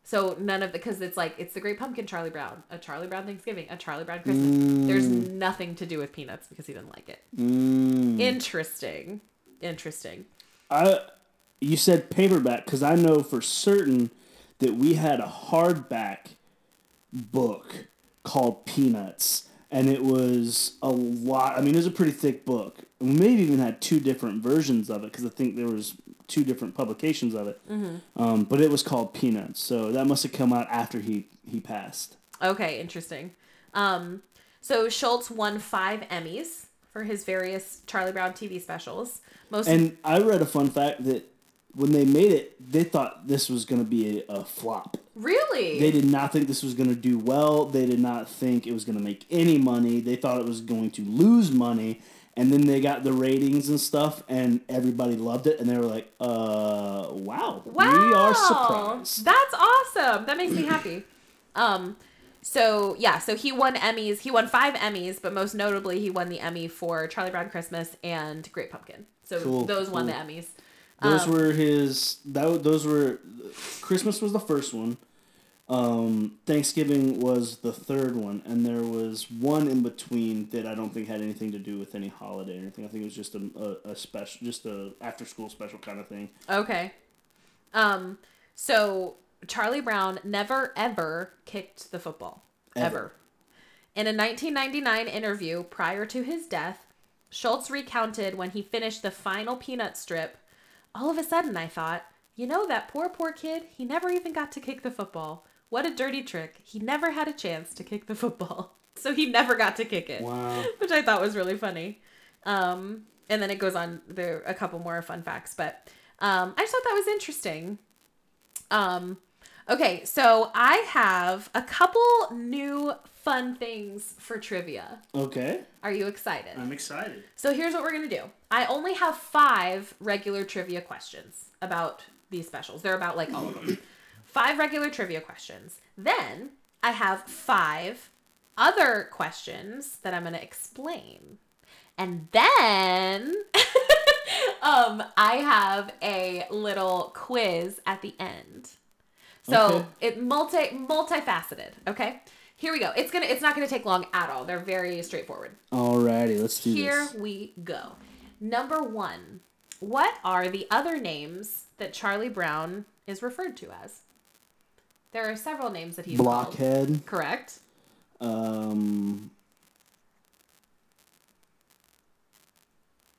So none of the because it's like it's the Great Pumpkin, Charlie Brown, a Charlie Brown Thanksgiving, a Charlie Brown Christmas. There's nothing to do with Peanuts because he didn't like it. Mm. Interesting, interesting. I, you said paperback because I know for certain that we had a hardback book called Peanuts, and it was a lot. I mean, it was a pretty thick book. We maybe even had two different versions of it because I think there was two different publications of it. Um, but it was called Peanuts, so that must have come out after he he passed. Okay, interesting. Um, so Schulz won five Emmys for his various Charlie Brown TV specials. Most And I read a fun fact that when they made it, they thought this was going to be a, a flop. really They did not think this was going to do well. They did not think it was going to make any money. They thought it was going to lose money. And then they got the ratings and stuff, and everybody loved it. And they were like, uh, wow, Wow. we are surprised. That's awesome. That makes me happy. Um so yeah, so he won Emmys. He won 5 Emmys, but most notably he won the Emmy for Charlie Brown Christmas and Great Pumpkin. So Cool, those won the. Emmys. Those Um, were his. That those were. Christmas was the first one. Um, Thanksgiving was the third one, and there was one in between that I don't think had anything to do with any holiday or anything. I think it was just a, a, a special, just a after school special kind of thing. Okay. Um so Charlie Brown never ever kicked the football. Ever. ever. In a 1999 interview prior to his death, Schulz recounted when he finished the final peanut strip, all of a sudden I thought, you know that poor poor kid, he never even got to kick the football. What a dirty trick. He never had a chance to kick the football. So he never got to kick it Wow. which I thought was really funny. Um, and then it goes on there a couple more fun facts, but um, I just thought that was interesting. Um, okay, so I have a couple new fun things for trivia. Okay. Are you excited? I'm excited. So here's what we're gonna do. I only have five regular trivia questions about these specials. They're about like all of them. five regular trivia questions. Then I have five other questions that I'm gonna explain. And then um I have a little quiz at the end. So Okay. it multi multifaceted, okay? Here we go. It's gonna it's not gonna take long at all. They're very straightforward. Alrighty, let's do Here this. Here we go. Number one. What are the other names that Charlie Brown is referred to as? There are several names that he's called. Blockhead. Correct. Um.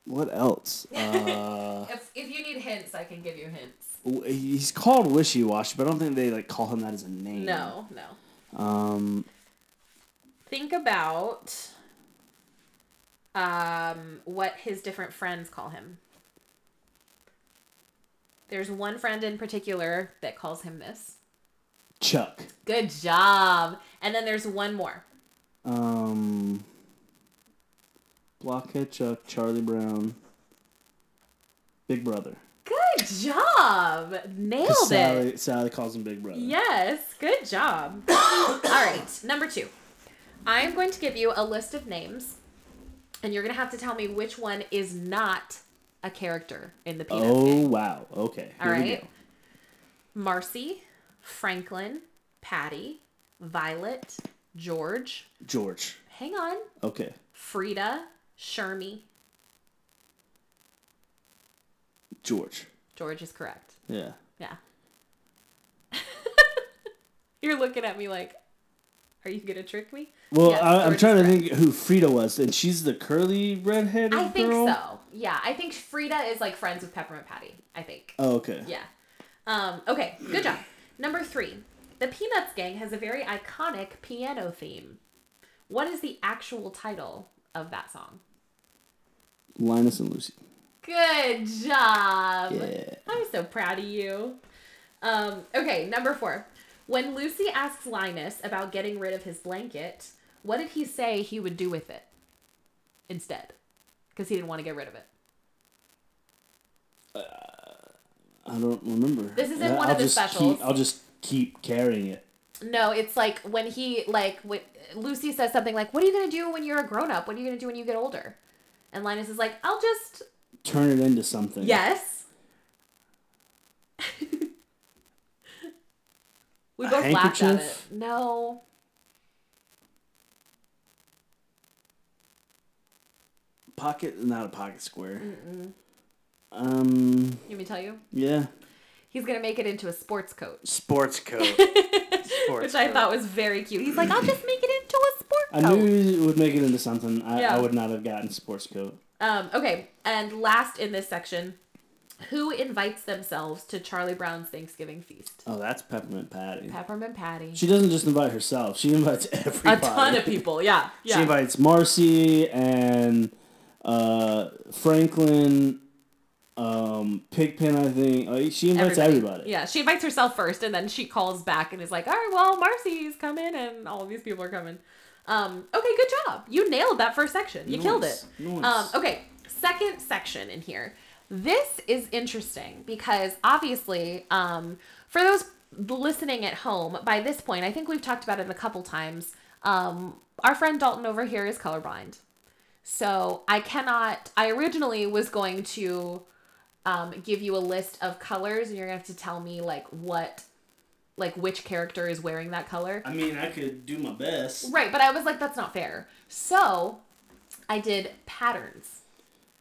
What else? Uh, If, if you need hints, I can give you hints. He's called Wishy Washy, but I don't think they like call him that as a name. No, no. Um. Think about um, what his different friends call him. There's one friend in particular that calls him this. Chuck. Good job. And then there's one more. Um. Blockhead Chuck, Charlie Brown, Big Brother. Good job. Nailed 'Cause it. Sally, Sally calls him Big Brother. Yes, good job. All right, number two. I am going to give you a list of names, and you're going to have to tell me which one is not a character in the Peanuts Oh game. wow. Okay. All go. Marcy, Franklin, Patty, Violet, George. George. Hang on. Okay. Frida, Shermie. George. George is correct. Yeah. Yeah. You're looking at me like, are you gonna trick me? Well, Yes, I, I'm trying to think who Frida was, and she's the curly redheaded I think girl. so. Yeah, I think Frida is like friends with Peppermint Patty. I think. Oh, okay. Yeah. Um, okay, good job. Number three. The Peanuts gang has a very iconic piano theme. What is the actual title of that song? Linus and Lucy. Good job. Yeah. I'm so proud of you. Um, okay, number four. When Lucy asks Linus about getting rid of his blanket, what did he say he would do with it instead? Because he didn't want to get rid of it. I don't remember. This is in Yeah, one I'll of the specials. Keep, I'll just keep carrying it. No, it's like when he like when Lucy says something like, "What are you gonna do when you're a grown up? What are you gonna do when you get older?" And Linus is like, "I'll just Turn it into something. yes." we both laughed at it. No, Pocket, not a pocket square. Um. let me tell you, Yeah. he's gonna make it into a sports coat, Sports coat. Sports which I coat. thought was very cute. He's like, "I'll just make it into a sport I coat." knew he would make it into something. I, Yeah. I would not have gotten sports coat. Um, okay, and last in this section, who invites themselves to Charlie Brown's Thanksgiving feast? Oh, that's Peppermint Patty. Peppermint Patty. She doesn't just invite herself. She invites everybody. a ton of people. Yeah, yeah. She invites Marcy and Uh, Franklin, um, Pigpen. I think uh, she invites everybody. Yeah, she invites herself first, and then she calls back and is like, "All right, well, Marcy's coming, and all these people are coming." Um, okay, good job. You nailed that first section. You killed it. Nice. Um, okay, second section in here. This is interesting because obviously, um, for those listening at home, by this point, I think we've talked about it a couple times. Um, our friend Dalton over here is colorblind. So I cannot, I originally was going to um, give you a list of colors and you're going to have to tell me like what, like which character is wearing that color. I mean, I could do my best. Right, but I was like, that's not fair. So I did patterns.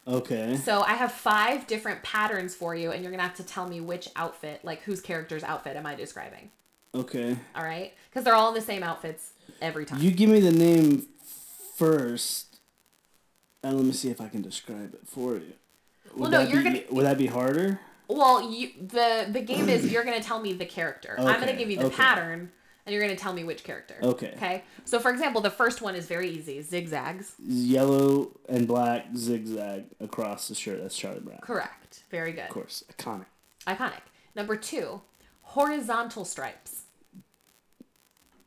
Okay. So I have five different patterns for you, and you're gonna have to tell me which outfit, like whose character's outfit, am I describing? Okay. All right, because they're all in the same outfits every time. You give me the name first, and let me see if I can describe it for you. Would Well, no, you're be, gonna- Would that be harder? Well, you the the game is you're gonna tell me the character. Okay, I'm gonna give you the okay. pattern, and you're gonna tell me which character. Okay. Okay. So for example, the first one is very easy. Zigzags. Yellow and black zigzag across the shirt. That's Charlie Brown. Correct. Very good. Of course, iconic. Iconic. Number two, horizontal stripes.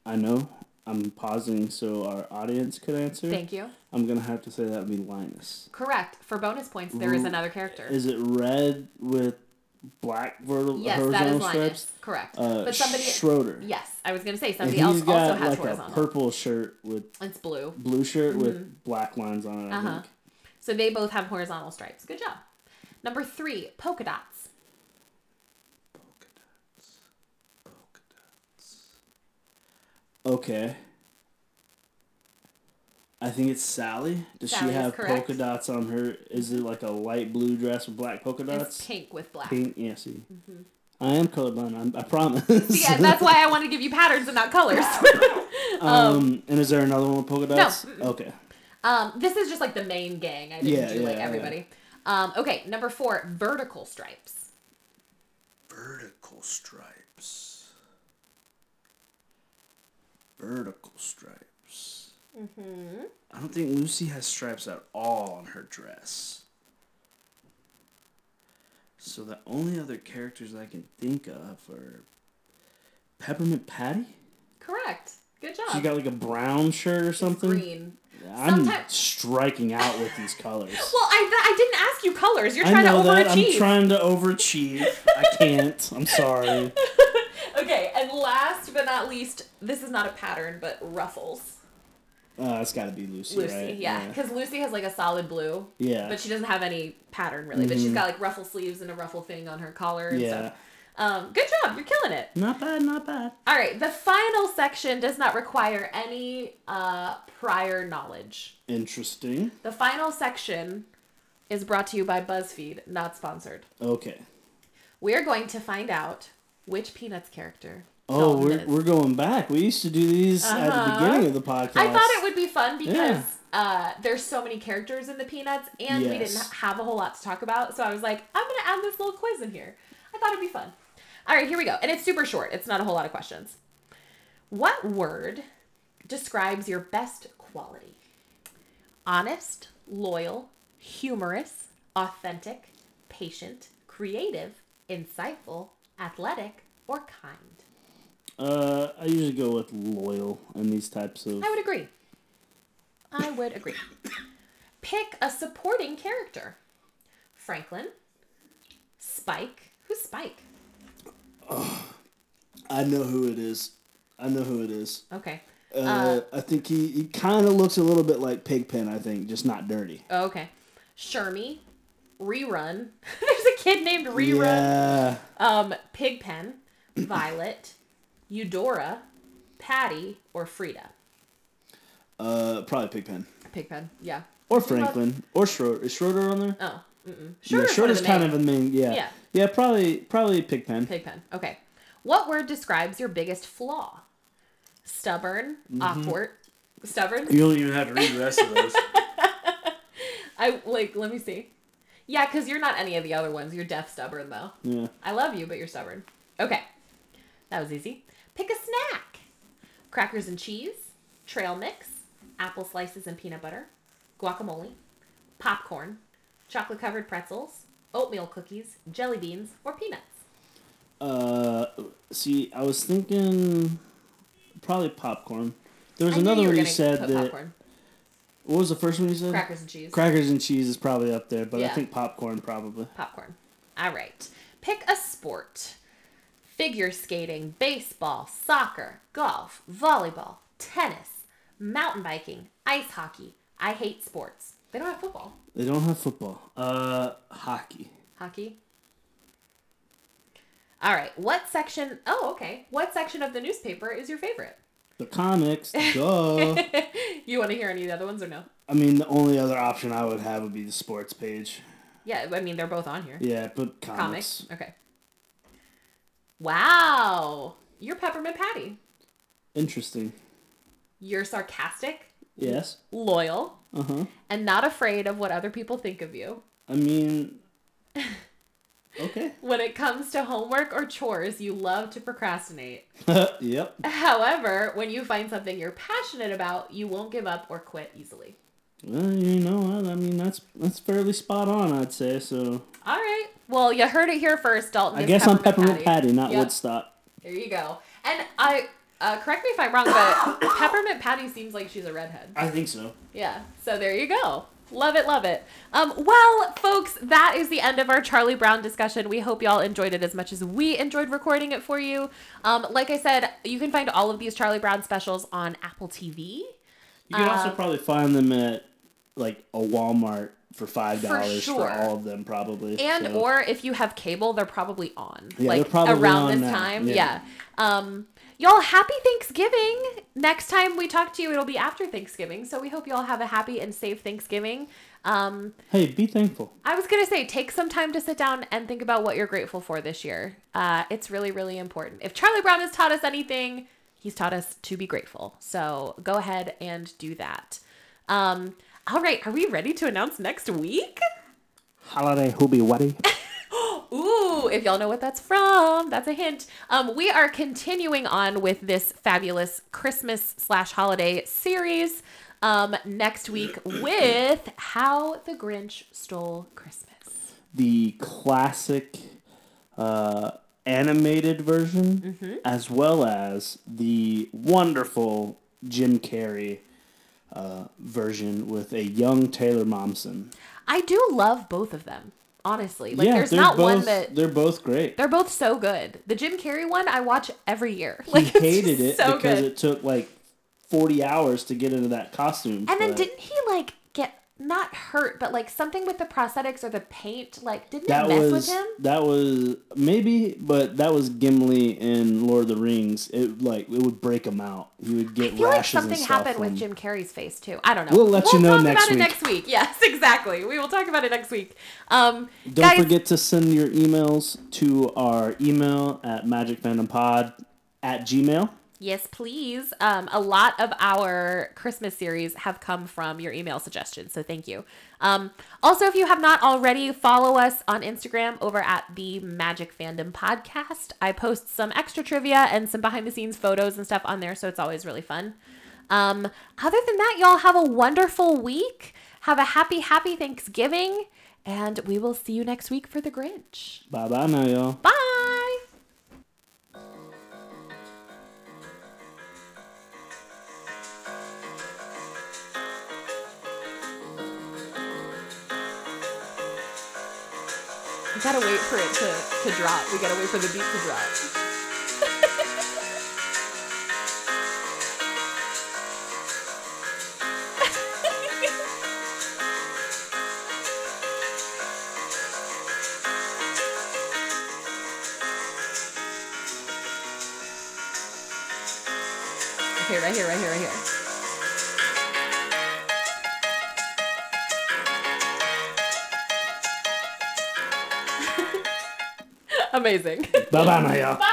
I know. I'm pausing so our audience could answer. Thank you. I'm gonna have to say that would be Linus. Correct. For bonus points, there is another character. Is it red with black vertical yes, that horizontal is Linus. stripes? Correct. Uh, but somebody. Schroeder. Yes, I was gonna say somebody else got also has like horizontal. a purple shirt with It's blue. blue shirt with black lines on it. I Uh-huh. think. So they both have horizontal stripes. Good job. Number three, polka dots. Polka dots. polka dots. Okay. I think it's Sally. Does Sally she have correct. polka dots on her? Is it like a light blue dress with black polka dots? It's pink with black. Pink. Yeah. See, I am colorblind. I'm, I promise. Yeah, that's why I want to give you patterns and not colors. um, and is there another one with polka dots? mm-mm. Okay. um, this is just like the main gang. I didn't Yeah, do like yeah, everybody. Um, okay, number four, vertical stripes. Vertical stripes. Vertical stripes. Mm-hmm. I don't think Lucy has stripes at all on her dress. So the only other characters I can think of are Peppermint Patty. Correct. Good job. She got like a brown shirt or something. green. I'm Sometimes- striking out with these colors. Well, I, I didn't ask you colors. You're I trying to know that. I'm trying to overachieve. I can't. I'm sorry. okay, and last but not least, this is not a pattern, but ruffles. Uh, it's got to be Lucy, Lucy, right? yeah, because Lucy has like a solid blue, Yeah. but she doesn't have any pattern really. But she's got like ruffle sleeves and a ruffle thing on her collar and Yeah. stuff. Um, good job, you're killing it. Not bad. Not bad. All right, the final section does not require any uh, prior knowledge. Interesting. The final section is brought to you by BuzzFeed, not sponsored. Okay. We're going to find out which Peanuts character. Oh, we're, we're going back. We used to do these at the Uh-huh. beginning of the podcast. I thought it would be fun because Yeah. uh, there's so many characters in the Peanuts, and we didn't have a whole lot to talk about. So I was like, I'm gonna add this little quiz in here. I thought it'd be fun. All right, here we go, and it's super short. It's not a whole lot of questions. What word describes your best quality? Honest, loyal, humorous, authentic, patient, creative, insightful, athletic, or kind. Uh, I usually go with loyal in these types of. I would agree. I would agree. Pick a supporting character. Franklin. Spike. Who's Spike? Oh, I know who it is. I know who it is. Okay. Uh, I think he, he kind of looks a little bit like Pigpen. I think, just not dirty. Oh, okay. Shermie. Rerun. There's a kid named Rerun. Yeah. Um, Pigpen. Violet. Eudora. Patty. Or Frida. Uh, probably Pigpen Pigpen. Yeah. or Franklin or Schroeder. Is Schroeder on there? Oh. Mm-mm. yeah, Schroeder's one of Schroeder's the kind main- of a main. Yeah. Yeah. Yeah, probably probably Pigpen. Pigpen. Okay. What word describes your biggest flaw? Stubborn. Mm-hmm. Awkward. Stubborn. You don't even have to read the rest of those. I like. Let me see. Yeah, because you're not any of the other ones. You're deaf stubborn though. Yeah. I love you, but you're stubborn. Okay, that was easy. Pick a snack: crackers and cheese, trail mix, apple slices and peanut butter, guacamole, popcorn, chocolate covered pretzels, oatmeal cookies, jelly beans, or peanuts? Uh, see, I was thinking probably popcorn. There was I another one you said that. popcorn. What was the first one you said? Crackers and cheese. Crackers and cheese is probably up there, but I think popcorn probably. Popcorn. All right. Pick a sport. Figure skating, baseball, soccer, golf, volleyball, tennis, mountain biking, ice hockey. I hate sports. They don't have football. They don't have football. Uh, hockey. Hockey. All right. What section? Oh, okay. What section of the newspaper is your favorite? The comics. duh. You want to hear any of the other ones or no? I mean, the only other option I would have would be the sports page. Yeah, I mean they're both on here. Yeah, but comics. Comics. Okay. Wow. You're Peppermint Patty. Interesting. You're sarcastic, Yes. loyal, Uh huh. and not afraid of what other people think of you. I mean. Okay. When it comes to homework or chores, you love to procrastinate. yep. However, when you find something you're passionate about, you won't give up or quit easily. Well, you know what? I mean, that's that's fairly spot on, I'd say. So All right. Well, you heard it here first, Dalton. I guess I'm Peppermint Patty, not Yep. Woodstock. There you go. And I uh, correct me if I'm wrong, but Peppermint Patty seems like she's a redhead. I think so. Yeah. So there you go. Love it, love it. Um, well, folks, that is the end of our Charlie Brown discussion. We hope y'all enjoyed it as much as we enjoyed recording it for you. Um, like I said, you can find all of these Charlie Brown specials on Apple TV. You can also Um, probably find them at like a Walmart for five dollars for, sure. all of them, probably. And So, or if you have cable, they're probably on. Yeah, like they're probably around on this now. time. Yeah. Yeah. Um y'all happy Thanksgiving. Next time we talk to you, it'll be after Thanksgiving. So we hope y'all have a happy and safe Thanksgiving. Um hey, be thankful. I was gonna say, take some time to sit down and think about what you're grateful for this year. Uh, it's really, really important. If Charlie Brown has taught us anything, he's taught us to be grateful. So go ahead and do that. Um, all right, are we ready to announce next week? Holiday hoobie waddy. Ooh, if y'all know what that's from, that's a hint. Um, we are continuing on with this fabulous Christmas slash holiday series um, next week with How the Grinch Stole Christmas. the classic uh, animated version, Mm-hmm. as well as the wonderful Jim Carrey uh, version with a young Taylor Momsen. I do love both of them, honestly. Like, there's not both, one that they're both great. they're both so good. The Jim Carrey one I watch every year. Like, it's hated it so because good. it took like forty hours to get into that costume. and then didn't he like get not hurt, but like something with the prosthetics or the paint? Like, didn't that it mess was with him? that was maybe, but that was Gimli in Lord of the Rings. It like it would break him out. He would get I feel like rashes something and stuff happened with Jim Carrey's face too. I don't know. We'll let you know talk next about week. it next week. Yes, exactly. We will talk about it next week. Um, Don't guys, forget to send your emails to our email at magicfandompod at gmail. Yes, please. Um, a lot of our Christmas series have come from your email suggestions, so thank you. Um, also, if you have not already, follow us on Instagram over at the Magic Fandom Podcast. I post some extra trivia and some behind the scenes photos and stuff on there, so it's always really fun. Um, other than that, y'all have a wonderful week. Have a happy, happy Thanksgiving, and we will see you next week for the Grinch. Bye bye now, y'all. Bye. Gotta wait for it to, to drop. We gotta wait for the beat to drop. Amazing. Bye bye y'all. Bye.